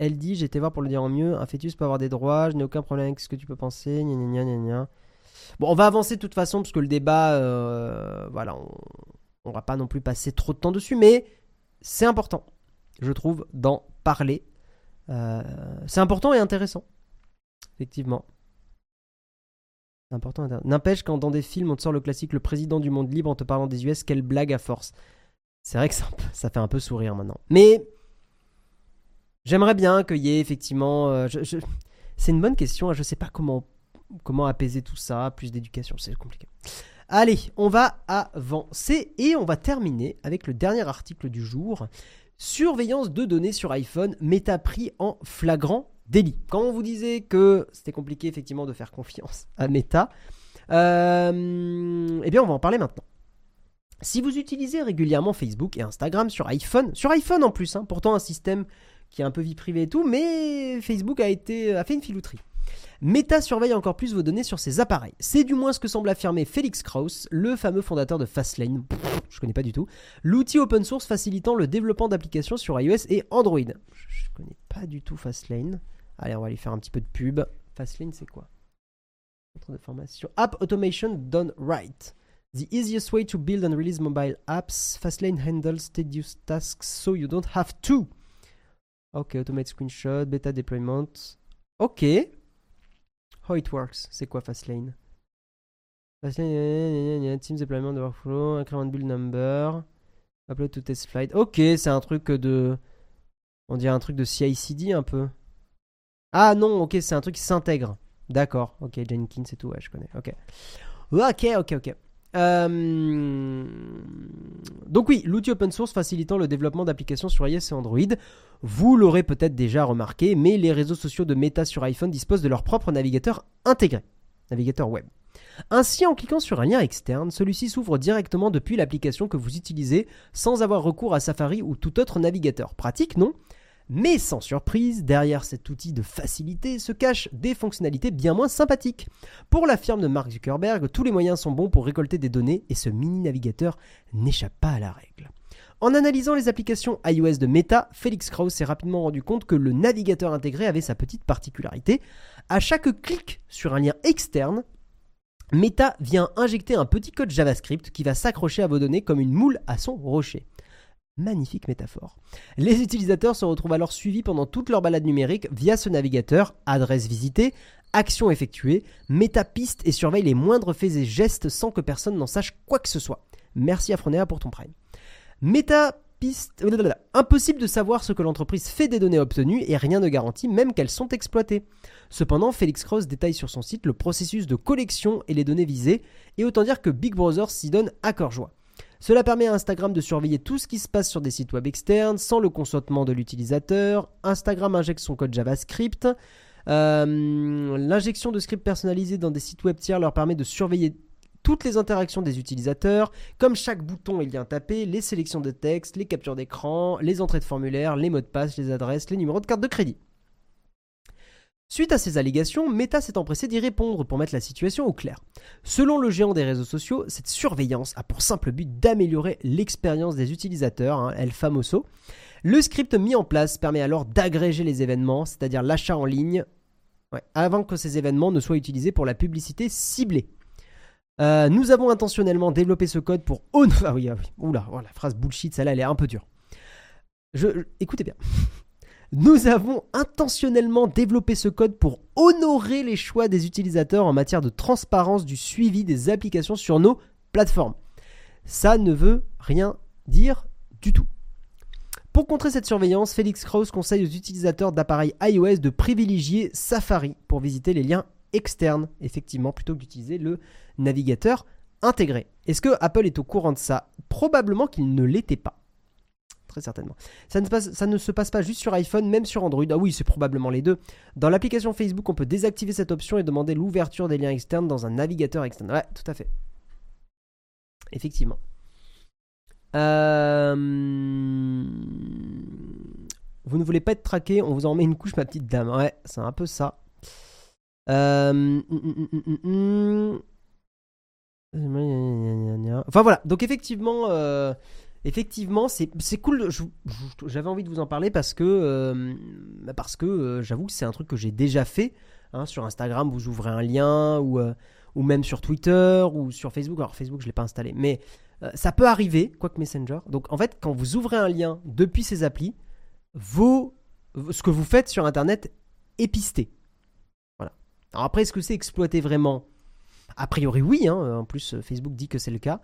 Euh, elle dit, j'étais voir pour le dire en mieux, un fœtus peut avoir des droits, je n'ai aucun problème avec ce que tu peux penser, gna gna gna gna Bon, on va avancer de toute façon, parce que le débat, voilà, on, ne va pas non plus passer trop de temps dessus, mais c'est important, je trouve, d'en parler. c'est important et intéressant, effectivement. Important. N'empêche, quand dans des films on te sort le classique Le président du monde libre en te parlant des US, quelle blague à force. C'est vrai que ça, fait un peu sourire maintenant. Mais j'aimerais bien qu'il y ait effectivement. Euh, c'est une bonne question. Hein. Je sais pas comment, comment apaiser tout ça. Plus d'éducation, c'est compliqué. Allez, on va avancer et on va terminer avec le dernier article du jour. Surveillance de données sur iPhone, méta pris en flagrant délit. Quand on vous disait que c'était compliqué effectivement de faire confiance à Meta, euh, eh bien on va en parler maintenant. Si vous utilisez régulièrement Facebook et Instagram sur iPhone, sur iPhone en plus, hein, pourtant un système qui a un peu vie privée et tout, mais Facebook a, été, fait une filouterie. Meta surveille encore plus vos données sur ses appareils. C'est du moins ce que semble affirmer Felix Krauss, le fameux fondateur de Fastlane. je connais pas du tout. L'outil open source facilitant le développement d'applications sur iOS et Android. Je connais pas du tout Fastlane. Allez, on va lui faire un petit peu de pub. Fastlane, c'est quoi? Centre de formation. App Automation Done Right. The easiest way to build and release mobile apps. Fastlane handles tedious tasks so you don't have to. Ok, automate screenshot, beta deployment. Ok. How it works. C'est quoi Fastlane? Fastlane, Teams deployment de workflow, increment build number, upload to test flight. Ok, c'est un truc de. On dirait un truc de CI/CD un peu. Ah non, ok, c'est un truc qui s'intègre. D'accord, ok, Jenkins et tout, ouais, je connais. Ok, ok, ok, ok. Euh, donc oui, l'outil open source facilitant le développement d'applications sur iOS et Android. Vous l'aurez peut-être déjà remarqué, mais les réseaux sociaux de Meta sur iPhone disposent de leur propre navigateur intégré, navigateur web. Ainsi, en cliquant sur un lien externe, celui-ci s'ouvre directement depuis l'application que vous utilisez sans avoir recours à Safari ou tout autre navigateur. Pratique, non? Mais sans surprise, derrière cet outil de facilité se cachent des fonctionnalités bien moins sympathiques. Pour la firme de Mark Zuckerberg, tous les moyens sont bons pour récolter des données et ce mini navigateur n'échappe pas à la règle. En analysant les applications iOS de Meta, Felix Krauss s'est rapidement rendu compte que le navigateur intégré avait sa petite particularité. À chaque clic sur un lien externe, Meta vient injecter un petit code JavaScript qui va s'accrocher à vos données comme une moule à son rocher. Magnifique métaphore. Les utilisateurs se retrouvent alors suivis pendant toute leur balade numérique via ce navigateur, adresse visitée, action effectuée, métapiste et surveille les moindres faits et gestes sans que personne n'en sache quoi que ce soit. Merci à Fronea pour ton prime. Métapiste. Impossible de savoir ce que l'entreprise fait des données obtenues et rien ne garantit même qu'elles sont exploitées. Cependant, Felix Cross détaille sur son site le processus de collection et les données visées, et autant dire que Big Brother s'y donne à cœur joie. Cela permet à Instagram de surveiller tout ce qui se passe sur des sites web externes sans le consentement de l'utilisateur. Instagram injecte son code JavaScript. Euh, l'injection de scripts personnalisés dans des sites web tiers leur permet de surveiller toutes les interactions des utilisateurs, comme chaque bouton et lien tapé, les sélections de texte, les captures d'écran, les entrées de formulaire, les mots de passe, les adresses, les numéros de carte de crédit. Suite à ces allégations, Meta s'est empressé d'y répondre pour mettre la situation au clair. Selon le géant des réseaux sociaux, cette surveillance a pour simple but d'améliorer l'expérience des utilisateurs, hein, El Famoso. Le script mis en place permet alors d'agréger les événements, c'est-à-dire l'achat en ligne, avant que ces événements ne soient utilisés pour la publicité ciblée. Euh, nous avons intentionnellement développé ce code pour... Oh, [laughs] ah oui, ah oui. Oula, la phrase bullshit, celle-là, elle est un peu dure. Je, écoutez bien. Nous avons intentionnellement développé ce code pour honorer les choix des utilisateurs en matière de transparence du suivi des applications sur nos plateformes. Ça ne veut rien dire du tout. Pour contrer cette surveillance, Félix Krause conseille aux utilisateurs d'appareils iOS de privilégier Safari pour visiter les liens externes, effectivement, plutôt que d'utiliser le navigateur intégré. Est-ce que Apple est au courant de ça? Probablement qu'il ne l'était pas. Très certainement. Ça ne, ça ne, se passe pas juste sur iPhone, même sur Android. Ah oui, c'est probablement les deux. Dans l'application Facebook, on peut désactiver cette option et demander l'ouverture des liens externes dans un navigateur externe. Ouais, tout à fait. Effectivement. Euh, vous ne voulez pas être traqué, on vous en met une couche, ma petite dame. Ouais, c'est un peu ça. Euh, enfin voilà, donc effectivement, euh, effectivement, c'est cool. J'avais envie de vous en parler parce que, bah parce que j'avoue que c'est un truc que j'ai déjà fait. Hein, sur Instagram, vous ouvrez un lien ou, ou même sur Twitter ou sur Facebook. Alors Facebook, je l'ai pas installé, mais euh, ça peut arriver, quoique Messenger. Donc en fait, quand vous ouvrez un lien depuis ces applis, ce que vous faites sur Internet est pisté. Voilà. Alors après, est-ce que c'est exploité vraiment? A priori, oui. Hein. En plus, Facebook dit que c'est le cas.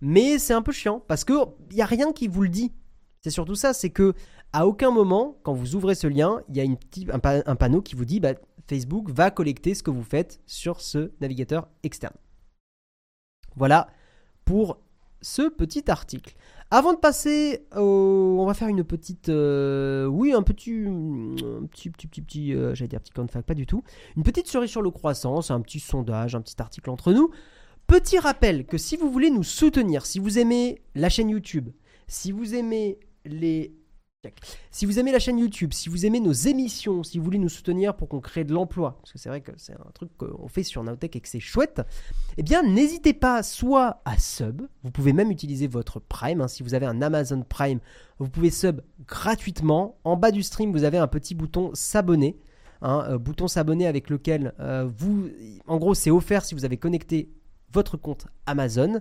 Mais c'est un peu chiant parce qu'il n'y a rien qui vous le dit. C'est surtout ça, c'est que à aucun moment, quand vous ouvrez ce lien, il y a un, panneau qui vous dit bah, Facebook va collecter ce que vous faites sur ce navigateur externe. Voilà pour ce petit article. Avant de passer, on va faire une petite, euh, oui, un petit, un petit, petit, petit, petit euh, j'allais dire petit fac, pas du tout. Une petite cerise sur le croissant, c'est un petit sondage, un petit article entre nous. Petit rappel que si vous voulez nous soutenir, si vous aimez la chaîne YouTube, si vous aimez les si vous aimez la chaîne YouTube, si vous aimez nos émissions, si vous voulez nous soutenir pour qu'on crée de l'emploi, parce que c'est vrai que c'est un truc qu'on fait sur Naotech et que c'est chouette, eh bien n'hésitez pas soit à sub, vous pouvez même utiliser votre Prime, hein. si vous avez un Amazon Prime, vous pouvez sub gratuitement. En bas du stream, vous avez un petit bouton s'abonner. Hein, euh, bouton s'abonner avec lequel euh, vous, en gros, c'est offert si vous avez connecté votre compte Amazon.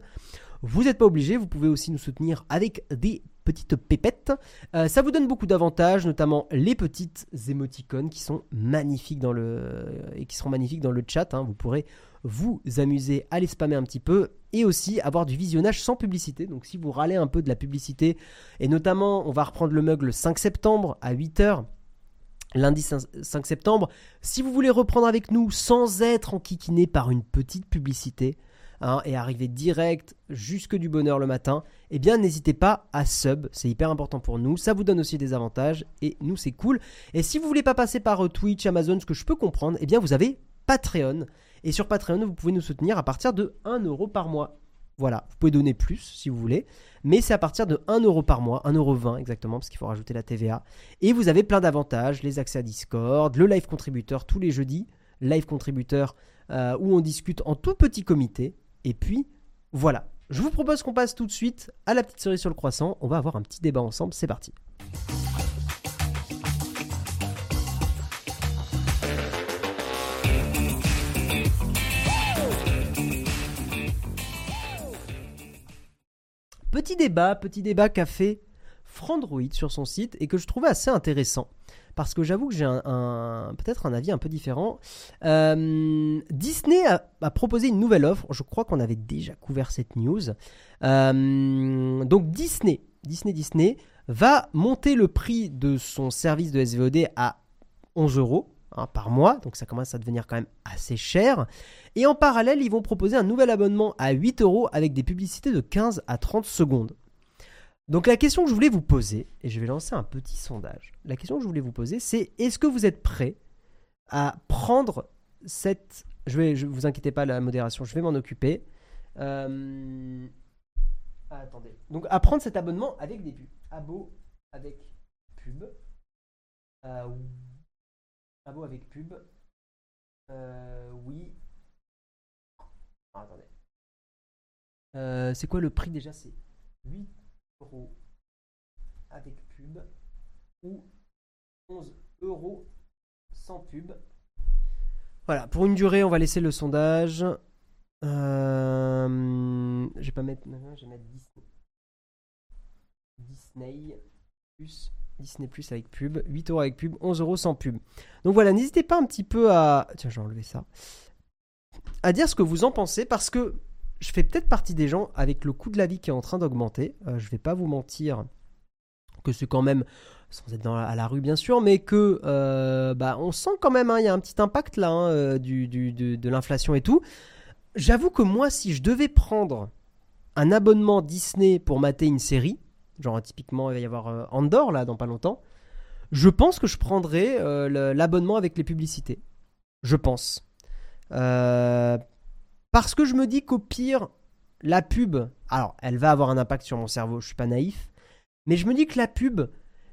Vous n'êtes pas obligé, vous pouvez aussi nous soutenir avec des petites pépettes. Euh, ça vous donne beaucoup d'avantages, notamment les petites émoticônes qui sont magnifiques dans le et qui seront magnifiques dans le chat. Hein. Vous pourrez vous amuser à les spammer un petit peu et aussi avoir du visionnage sans publicité. Donc si vous râlez un peu de la publicité, et notamment on va reprendre le mug le 5 septembre à 8h, lundi 5 septembre, si vous voulez reprendre avec nous sans être enquiquiné par une petite publicité, Hein, et arriver direct jusque du bonheur le matin, eh bien n'hésitez pas à sub, c'est hyper important pour nous, ça vous donne aussi des avantages et nous c'est cool. Et si vous voulez pas passer par euh, Twitch, Amazon, ce que je peux comprendre, eh bien vous avez Patreon. Et sur Patreon, vous pouvez nous soutenir à partir de 1 euro par mois. Voilà, vous pouvez donner plus si vous voulez, mais c'est à partir de 1 euro par mois, 1,20€ exactement, parce qu'il faut rajouter la TVA. Et vous avez plein d'avantages, les accès à Discord, le live contributeur tous les jeudis, live contributeur euh, où on discute en tout petit comité, et puis, voilà. Je vous propose qu'on passe tout de suite à la petite cerise sur le croissant. On va avoir un petit débat ensemble. C'est parti. Petit débat, petit débat qu'a fait Frandroid sur son site et que je trouvais assez intéressant parce que j'avoue que j'ai un, peut-être un avis un peu différent. Euh, Disney a, proposé une nouvelle offre. Je crois qu'on avait déjà couvert cette news. Euh, donc Disney, Disney, Disney va monter le prix de son service de SVOD à 11 euros. Hein, par mois, donc ça commence à devenir quand même assez cher. Et en parallèle, ils vont proposer un nouvel abonnement à 8 euros avec des publicités de 15 à 30 secondes. Donc la question que je voulais vous poser, et je vais lancer un petit sondage, la question que je voulais vous poser, c'est est-ce que vous êtes prêt à prendre cette... Je vais, vous inquiétez pas, la modération, je vais m'en occuper. Euh, ah, attendez. Donc à prendre cet abonnement avec des pubs. Abo avec pub. Euh, abo avec pub. Euh, oui. Ah, attendez. c'est quoi le prix déjà? C'est 8 euros avec pub ou 11 euros sans pub. Voilà, pour une durée, on va laisser le sondage. Euh, je vais pas mettre. Je vais mettre Disney. Disney. Disney Plus avec pub, 8 euros avec pub, 11 euros sans pub. Donc voilà, n'hésitez pas un petit peu à. Tiens, j'ai enlevé ça. À dire ce que vous en pensez parce que je fais peut-être partie des gens avec le coût de la vie qui est en train d'augmenter. Euh, je vais pas vous mentir que c'est quand même, sans être à la rue bien sûr, mais que euh, bah, on sent quand même, hein, il y a un petit impact là hein, euh, de, l'inflation et tout. J'avoue que moi, si je devais prendre un abonnement Disney pour mater une série, genre typiquement il va y avoir euh, Andor là dans pas longtemps, je pense que je prendrais l'abonnement avec les publicités. Je pense. Euh, parce que je me dis qu'au pire, la pub, alors elle va avoir un impact sur mon cerveau, je suis pas naïf, mais je me dis que la pub,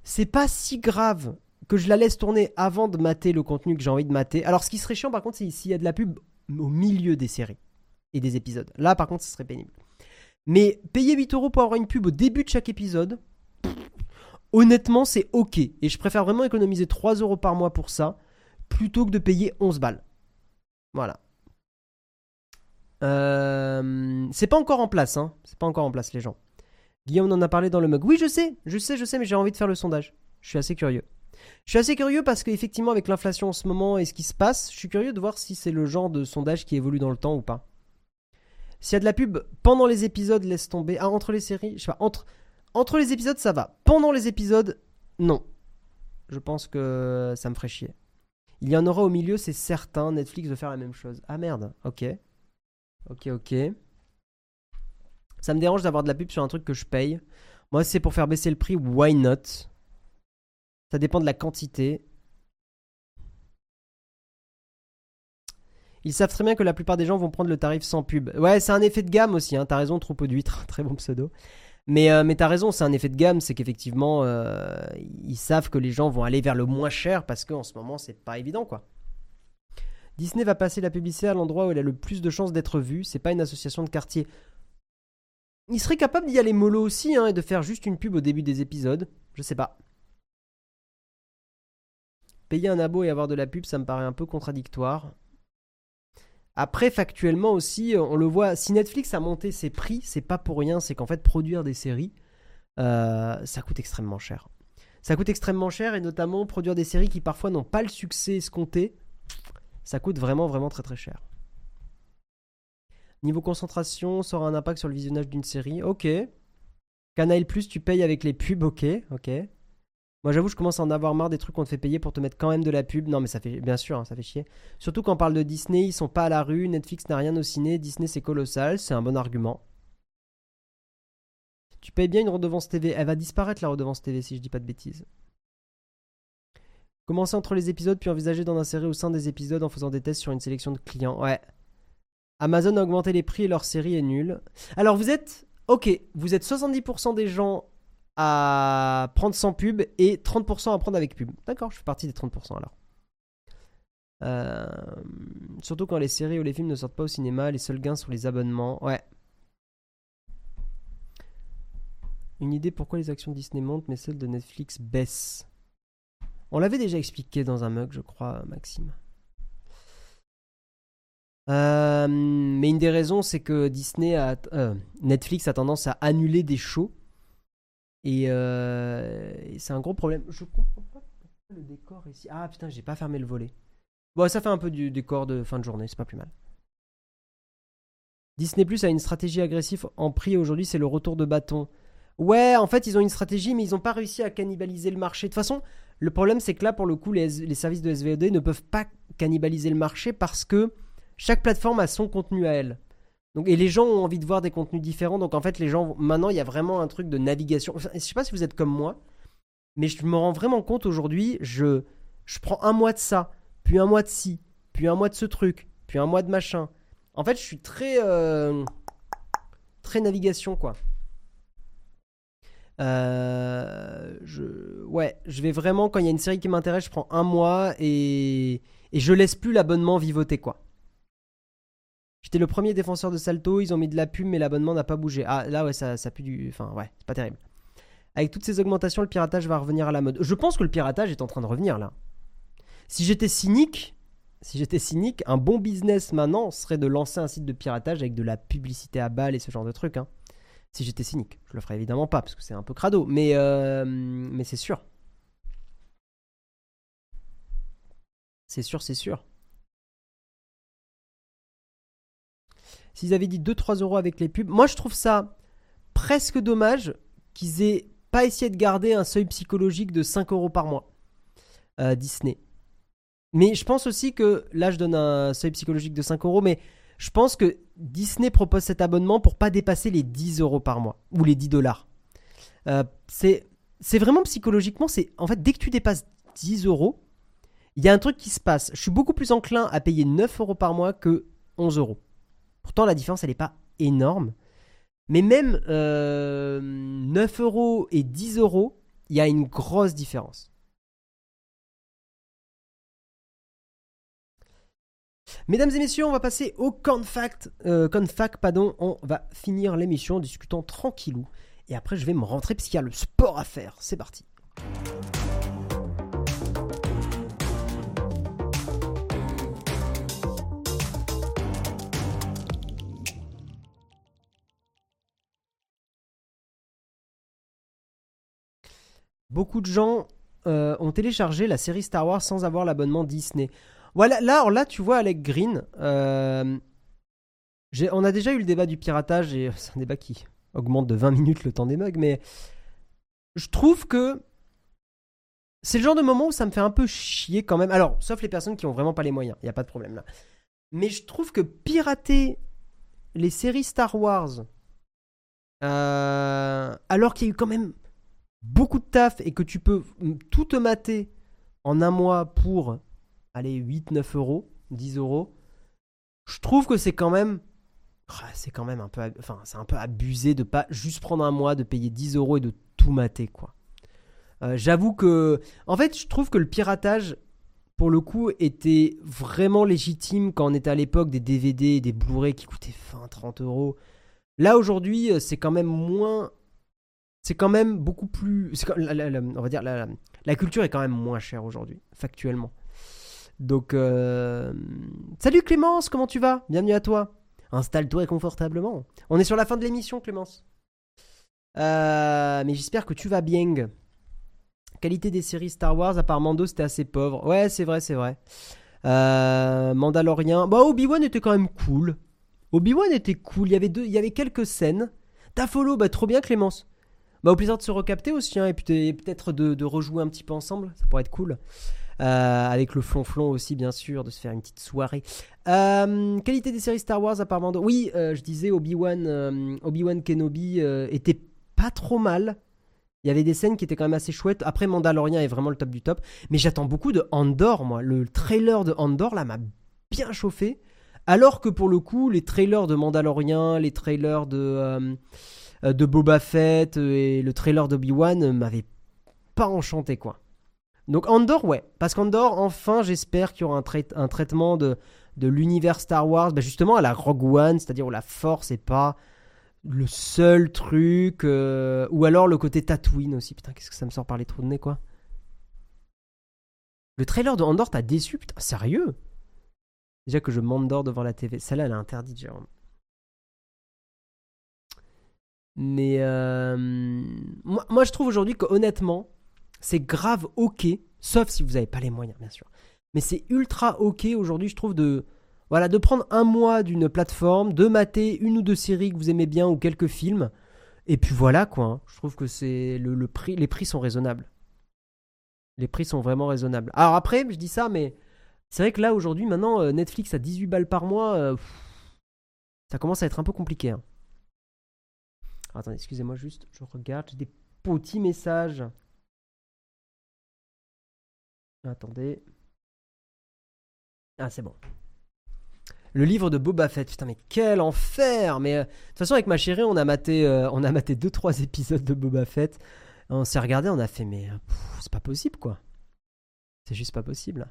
c'est pas si grave que je la laisse tourner avant de mater le contenu que j'ai envie de mater. Alors ce qui serait chiant par contre, c'est s'il y a de la pub au milieu des séries et des épisodes. Là par contre, ce serait pénible. Mais payer 8 euros pour avoir une pub au début de chaque épisode, honnêtement, c'est ok. Et je préfère vraiment économiser 3 euros par mois pour ça, plutôt que de payer 11 balles. Voilà. Euh, c'est pas encore en place, hein. C'est pas encore en place, les gens. Guillaume en a parlé dans le mug. Oui, je sais, je sais, je sais, mais j'ai envie de faire le sondage. Je suis assez curieux. Je suis assez curieux parce qu'effectivement, avec l'inflation en ce moment et ce qui se passe, je suis curieux de voir si c'est le genre de sondage qui évolue dans le temps ou pas. S'il y a de la pub pendant les épisodes, laisse tomber. Ah, entre les séries, je sais pas, entre, entre les épisodes, ça va. Pendant les épisodes, non. Je pense que ça me ferait chier. Il y en aura au milieu, c'est certain. Netflix veut faire la même chose. Ah merde, ok. Ok, ok. Ça me dérange d'avoir de la pub sur un truc que je paye. Moi, c'est pour faire baisser le prix, why not? Ça dépend de la quantité. Ils savent très bien que la plupart des gens vont prendre le tarif sans pub. Ouais, c'est un effet de gamme aussi, hein. t'as raison, troupeau d'huîtres, [laughs] très bon pseudo. Mais, euh, mais t'as raison, c'est un effet de gamme, c'est qu'effectivement, euh, ils savent que les gens vont aller vers le moins cher parce qu'en ce moment, c'est pas évident, quoi. Disney va passer la publicité à l'endroit où elle a le plus de chances d'être vue, c'est pas une association de quartier. Il serait capable d'y aller mollo aussi, hein, et de faire juste une pub au début des épisodes, je sais pas. Payer un abo et avoir de la pub, ça me paraît un peu contradictoire. Après, factuellement aussi, on le voit, si Netflix a monté ses prix, c'est pas pour rien, c'est qu'en fait, produire des séries, euh, ça coûte extrêmement cher. Ça coûte extrêmement cher, et notamment produire des séries qui parfois n'ont pas le succès escompté, ça coûte vraiment, vraiment très très cher. Niveau concentration, ça aura un impact sur le visionnage d'une série, ok. Canal tu payes avec les pubs, ok, ok. Moi, j'avoue, je commence à en avoir marre des trucs qu'on te fait payer pour te mettre quand même de la pub. Non, mais ça fait, bien sûr, hein, ça fait chier. Surtout quand on parle de Disney, ils sont pas à la rue, Netflix n'a rien au ciné, Disney c'est colossal, c'est un bon argument. Tu payes bien une redevance TV, elle va disparaître la redevance TV si je dis pas de bêtises. Commencer entre les épisodes puis envisager d'en insérer au sein des épisodes en faisant des tests sur une sélection de clients. Ouais. Amazon a augmenté les prix et leur série est nulle. Alors vous êtes, ok, vous êtes 70% des gens à prendre sans pub et 30% à prendre avec pub. D'accord, je fais partie des 30% alors. Euh, surtout quand les séries ou les films ne sortent pas au cinéma, les seuls gains sont les abonnements. Ouais. Une idée pourquoi les actions Disney montent mais celles de Netflix baissent. On l'avait déjà expliqué dans un mug, je crois, Maxime. Euh, mais une des raisons, c'est que Disney a, euh, Netflix a tendance à annuler des shows. Et, euh, et c'est un gros problème. Je comprends pas pourquoi le décor ici. Ah putain, j'ai pas fermé le volet. Bon, ça fait un peu du décor de fin de journée, c'est pas plus mal. Disney Plus a une stratégie agressive en prix aujourd'hui, c'est le retour de bâton. Ouais, en fait, ils ont une stratégie, mais ils n'ont pas réussi à cannibaliser le marché. De toute façon, le problème, c'est que là, pour le coup, les, services de SVOD ne peuvent pas cannibaliser le marché parce que chaque plateforme a son contenu à elle. Donc, et les gens ont envie de voir des contenus différents. Donc, en fait, les gens. Maintenant, il y a vraiment un truc de navigation. Enfin, je sais pas si vous êtes comme moi, mais je me rends vraiment compte aujourd'hui. Je, je prends un mois de ça, puis un mois de ci, puis un mois de ce truc, puis un mois de machin. En fait, je suis très. euh, très navigation, quoi. Euh, je, ouais, je vais vraiment, quand il y a une série qui m'intéresse, je prends un mois et, et je laisse plus l'abonnement vivoter, quoi. J'étais le premier défenseur de Salto, ils ont mis de la pub, mais l'abonnement n'a pas bougé. Ah, là, ouais, ça, ça pue du. Enfin, ouais, c'est pas terrible. Avec toutes ces augmentations, le piratage va revenir à la mode. Je pense que le piratage est en train de revenir, là. Si j'étais cynique, si j'étais cynique, un bon business maintenant serait de lancer un site de piratage avec de la publicité à balles et ce genre de trucs, hein. Si j'étais cynique, je le ferais évidemment pas parce que c'est un peu crado, mais, euh, c'est sûr. C'est sûr, c'est sûr. S'ils avaient dit 2-3 euros avec les pubs, moi je trouve ça presque dommage qu'ils aient pas essayé de garder un seuil psychologique de 5 euros par mois. Euh, Disney. Mais je pense aussi que là je donne un seuil psychologique de 5 euros, mais je pense que Disney propose cet abonnement pour pas dépasser les 10 euros par mois ou les 10 dollars. Euh, c'est vraiment psychologiquement, c'est en fait dès que tu dépasses 10 euros, il y a un truc qui se passe. Je suis beaucoup plus enclin à payer 9 euros par mois que 11 euros. Pourtant, la différence, elle n'est pas énorme. Mais même 9 euh, euros et 10 euros, il y a une grosse différence. Mesdames et messieurs, on va passer au confact. Euh, confact, pardon. On va finir l'émission en discutant tranquillou. Et après, je vais me rentrer parce qu'il y a le sport à faire. C'est parti. Beaucoup de gens euh, ont téléchargé la série Star Wars sans avoir l'abonnement Disney. Voilà, là, là, tu vois, Alec Green, euh, on a déjà eu le débat du piratage et c'est un débat qui augmente de 20 minutes le temps des mugs, mais je trouve que c'est le genre de moment où ça me fait un peu chier quand même. Alors, sauf les personnes qui ont vraiment pas les moyens, il n'y a pas de problème là. Mais je trouve que pirater les séries Star Wars, euh, alors qu'il y a eu quand même beaucoup de taf et que tu peux tout te mater en un mois pour aller 8, 9 euros, 10 euros, je trouve que c'est quand même. Ah, c'est quand même un peu. Enfin, c'est un peu abusé de pas juste prendre un mois, de payer 10 euros et de tout mater, quoi. Euh, j'avoue que. En fait, je trouve que le piratage, pour le coup, était vraiment légitime quand on était à l'époque des DVD et des Blu-ray qui coûtaient 20, 30 euros. Là, aujourd'hui, euh, c'est quand même moins c'est quand même beaucoup plus. on va dire, la, la, culture est quand même moins chère aujourd'hui, factuellement. Donc, euh, salut Clémence, comment tu vas? Bienvenue à toi. Installe-toi confortablement. On est sur la fin de l'émission, Clémence. Euh, mais j'espère que tu vas bien. Qualité des séries Star Wars, à part Mando, c'était assez pauvre. Ouais, c'est vrai, c'est vrai. Euh, Mandalorian. Bah, Obi-Wan était quand même cool. Obi-Wan était cool. Il y avait, deux, il y avait quelques scènes. Ta follow, bah, trop bien, Clémence. Bah, au plaisir de se recapter aussi, hein, et peut-être de, rejouer un petit peu ensemble, ça pourrait être cool. Euh, avec le flonflon aussi, bien sûr, de se faire une petite soirée. Euh, qualité des séries Star Wars, apparemment. Oui, euh, je disais, Obi-Wan Obi Kenobi était pas trop mal. Il y avait des scènes qui étaient quand même assez chouettes. Après, Mandalorian est vraiment le top du top. Mais j'attends beaucoup de Andor, moi. Le trailer de Andor, là, m'a bien chauffé. Alors que pour le coup, les trailers de Mandalorian, les trailers de. De Boba Fett et le trailer d'Obi-Wan m'avait pas enchanté quoi. Donc Andor, ouais, parce qu'Andor, enfin, j'espère qu'il y aura un, traitement de, l'univers Star Wars, bah, justement à la Rogue One, c'est-à-dire où la Force est pas le seul truc, euh, ou alors le côté Tatooine aussi. Putain, qu'est-ce que ça me sort par les trous de nez, quoi. Le trailer de Andor t'a déçu, putain, sérieux? Déjà que je m'endors devant la TV. Celle-là, elle est interdite, Jérôme. Mais euh, moi, je trouve aujourd'hui que honnêtement, c'est grave ok, sauf si vous n'avez pas les moyens, bien sûr. Mais c'est ultra ok aujourd'hui, je trouve, de, voilà, de prendre un mois d'une plateforme, de mater une ou deux séries que vous aimez bien ou quelques films. Et puis voilà quoi. Hein. Je trouve que c'est le, prix, les prix sont raisonnables. Les prix sont vraiment raisonnables. Alors après, je dis ça, mais c'est vrai que là aujourd'hui, maintenant, euh, Netflix à 18 balles par mois, euh, ça commence à être un peu compliqué. Hein. Attendez, excusez-moi juste, je regarde, j'ai des petits messages. Attendez. Ah, c'est bon. Le livre de Boba Fett, putain, mais quel enfer Mais euh, de toute façon, avec ma chérie, on a maté, euh, on a maté 2-3 épisodes de Boba Fett. On s'est regardé, on a fait, mais euh, c'est pas possible, quoi. C'est juste pas possible.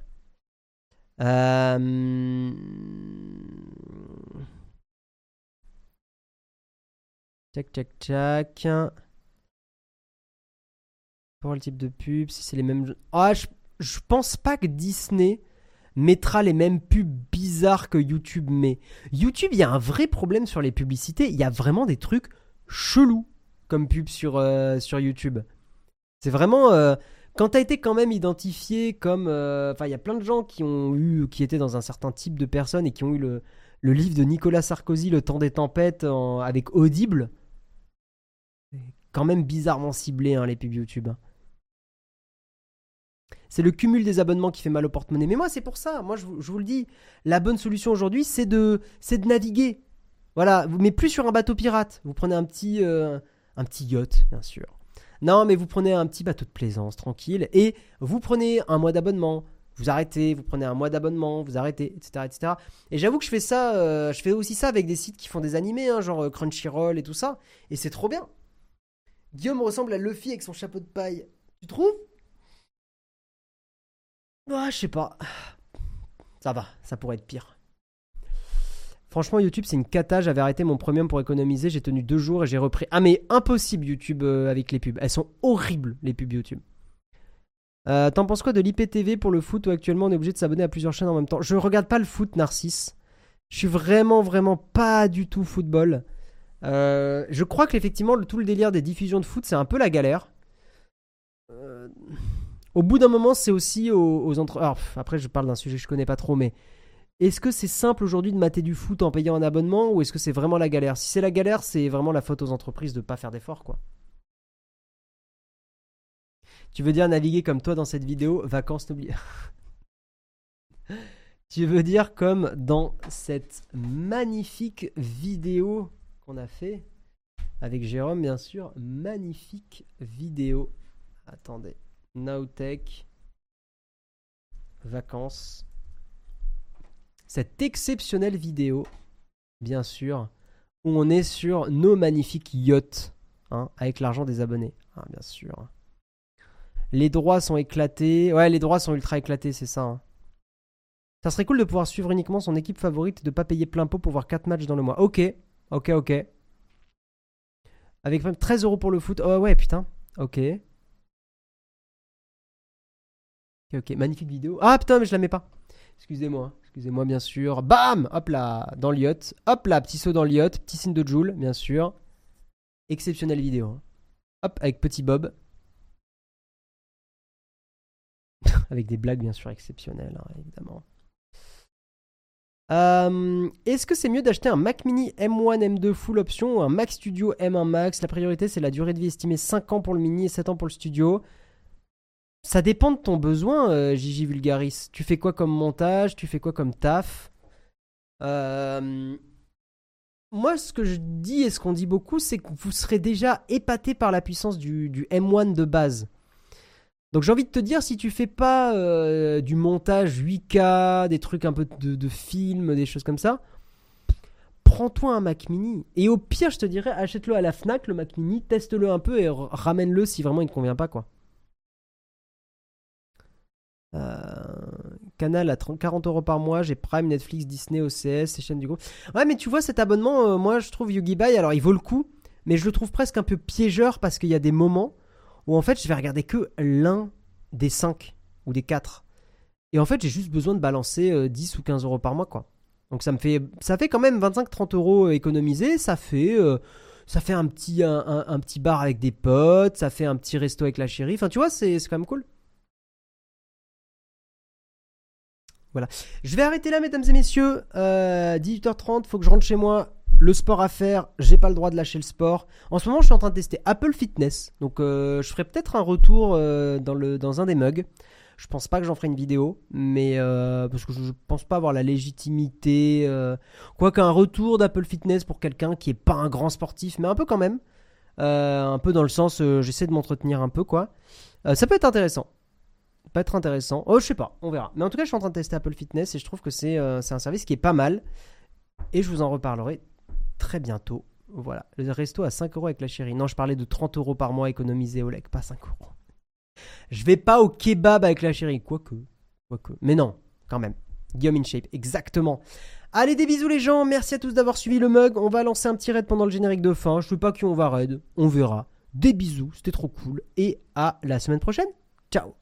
Euh... Tchac, tchac, tchac. Pour le type de pub, si c'est les mêmes. Ah, je, je pense pas que Disney mettra les mêmes pubs bizarres que YouTube met. YouTube, il y a un vrai problème sur les publicités. Il y a vraiment des trucs chelou comme pub sur, euh, YouTube. C'est vraiment. euh, quand t'as été quand même identifié comme. euh, Enfin, il y a plein de gens qui ont eu. qui étaient dans un certain type de personnes et qui ont eu le, livre de Nicolas Sarkozy, Le temps des tempêtes, avec Audible. Quand même bizarrement ciblé, hein, les pubs YouTube. hein. C'est le cumul des abonnements qui fait mal au porte-monnaie. Mais moi, c'est pour ça. Moi, je vous, le dis, la bonne solution aujourd'hui, c'est de, c'est de naviguer. Voilà, vous- mais plus sur un bateau pirate. Vous prenez un petit, euh, un petit yacht, bien sûr. Non, mais vous prenez un petit bateau de plaisance, tranquille, et vous prenez un mois d'abonnement. Vous arrêtez, vous prenez un mois d'abonnement, vous arrêtez, etc., etc. Et j'avoue que je fais ça, euh, je fais aussi ça avec des sites qui font des animés, hein, genre euh, Crunchyroll et tout ça, et c'est trop bien. Guillaume ressemble à Luffy avec son chapeau de paille. Tu trouves? Ah, je sais pas. Ça va, ça pourrait être pire. Franchement, YouTube, c'est une cata. J'avais arrêté mon premium pour économiser. J'ai tenu deux jours et j'ai repris. Ah, mais impossible, YouTube, euh, avec les pubs. Elles sont horribles, les pubs YouTube. Euh, T'en penses quoi de l'IPTV pour le foot où actuellement on est obligé de s'abonner à plusieurs chaînes en même temps? Je regarde pas le foot, Narcisse. Je suis vraiment, vraiment pas du tout football. Euh, je crois qu'effectivement, le- tout le délire des diffusions de foot, c'est un peu la galère. Euh, au bout d'un moment, c'est aussi aux, aux entre... alors, après, je parle d'un sujet que je connais pas trop, mais est-ce que c'est simple aujourd'hui de mater du foot en payant un abonnement ou est-ce que c'est vraiment la galère? Si c'est la galère, c'est vraiment la faute aux entreprises de pas faire d'efforts, quoi. Tu veux dire naviguer comme toi dans cette vidéo Vacances, n'oublie. [laughs] tu veux dire comme dans cette magnifique vidéo qu'on a fait avec Jérôme, bien sûr. Magnifique vidéo. Attendez. Nowtech. Vacances. Cette exceptionnelle vidéo, bien sûr, où on est sur nos magnifiques yachts, hein, avec l'argent des abonnés. Ah, bien sûr. Les droits sont éclatés. Ouais, les droits sont ultra éclatés, c'est ça. hein. Ça serait cool de pouvoir suivre uniquement son équipe favorite et de pas payer plein pot pour voir 4 matchs dans le mois. Ok, ok, ok. Avec même 13 euros pour le foot. Oh ouais, putain. Ok. Ok, ok. Magnifique vidéo. Ah putain, mais je la mets pas. Excusez-moi. Excusez-moi, bien sûr. Bam Hop là, dans le yacht. Hop là, petit saut dans le yacht. Petit signe de Joule, bien sûr. Exceptionnelle vidéo. hein. Hop, avec petit Bob. [laughs] avec des blagues, bien sûr, exceptionnelles, hein, évidemment. Euh, Est-ce que c'est mieux d'acheter un Mac Mini M1 M2 Full Option ou un Mac Studio M1 Max? La priorité, c'est la durée de vie estimée 5 ans pour le Mini et 7 ans pour le Studio. Ça dépend de ton besoin, euh, Gigi Vulgaris. Tu fais quoi comme montage? Tu fais quoi comme taf? Euh, Moi, ce que je dis et ce qu'on dit beaucoup, c'est que vous serez déjà épaté par la puissance du, du M1 de base. Donc j'ai envie de te dire, si tu fais pas euh, du montage 8K, des trucs un peu de, de film, des choses comme ça, prends-toi un Mac Mini. Et au pire, je te dirais, achète-le à la Fnac, le Mac Mini, teste-le un peu et ramène-le si vraiment il ne te convient pas, quoi. Euh, Canal à 30 40 euros par mois, j'ai Prime, Netflix, Disney, OCS, ces chaînes du groupe. Ouais, mais tu vois, cet abonnement, euh, moi je trouve YogiBuy, alors il vaut le coup, mais je le trouve presque un peu piégeur parce qu'il y a des moments où en fait je vais regarder que l'un des 5 ou des 4. Et en fait, j'ai juste besoin de balancer euh, 10 ou 15 euros par mois, quoi. Donc ça me fait, ça fait quand même 25-30 euros économisés, ça fait, euh, ça fait un petit, un, un- petit bar avec des potes, ça fait un petit resto avec la chérie. Enfin, tu vois, c'est quand même cool. Voilà. Je vais arrêter là, mesdames et messieurs. Euh, 18h30, faut que je rentre chez moi. Le sport à faire, j'ai pas le droit de lâcher le sport. En ce moment, je suis en train de tester Apple Fitness. Donc, euh, je ferai peut-être un retour euh, dans, un des mugs. Je pense pas que j'en ferai une vidéo, mais euh, parce que je, je pense pas avoir la légitimité. Euh, Quoique un retour d'Apple Fitness pour quelqu'un qui est pas un grand sportif, mais un peu quand même. Euh, un peu dans le sens, euh, j'essaie de m'entretenir un peu, quoi. Euh, ça peut être intéressant. Peut être intéressant. Oh, je sais pas, on verra. Mais en tout cas, je suis en train de tester Apple Fitness et je trouve que c'est euh, un service qui est pas mal. Et je vous en reparlerai très bientôt. Voilà, le resto à 5 euros avec la chérie. Non, je parlais de 30 euros par mois économisés au lec, pas 5 euros. Je vais pas au kebab avec la chérie, quoique. Mais non, quand même. Guillaume in shape, exactement. Allez, des bisous les gens, merci à tous d'avoir suivi le mug. On va lancer un petit raid pendant le générique de fin. Je sais pas qui on va raid, on verra. Des bisous, c'était trop cool. Et à la semaine prochaine. Ciao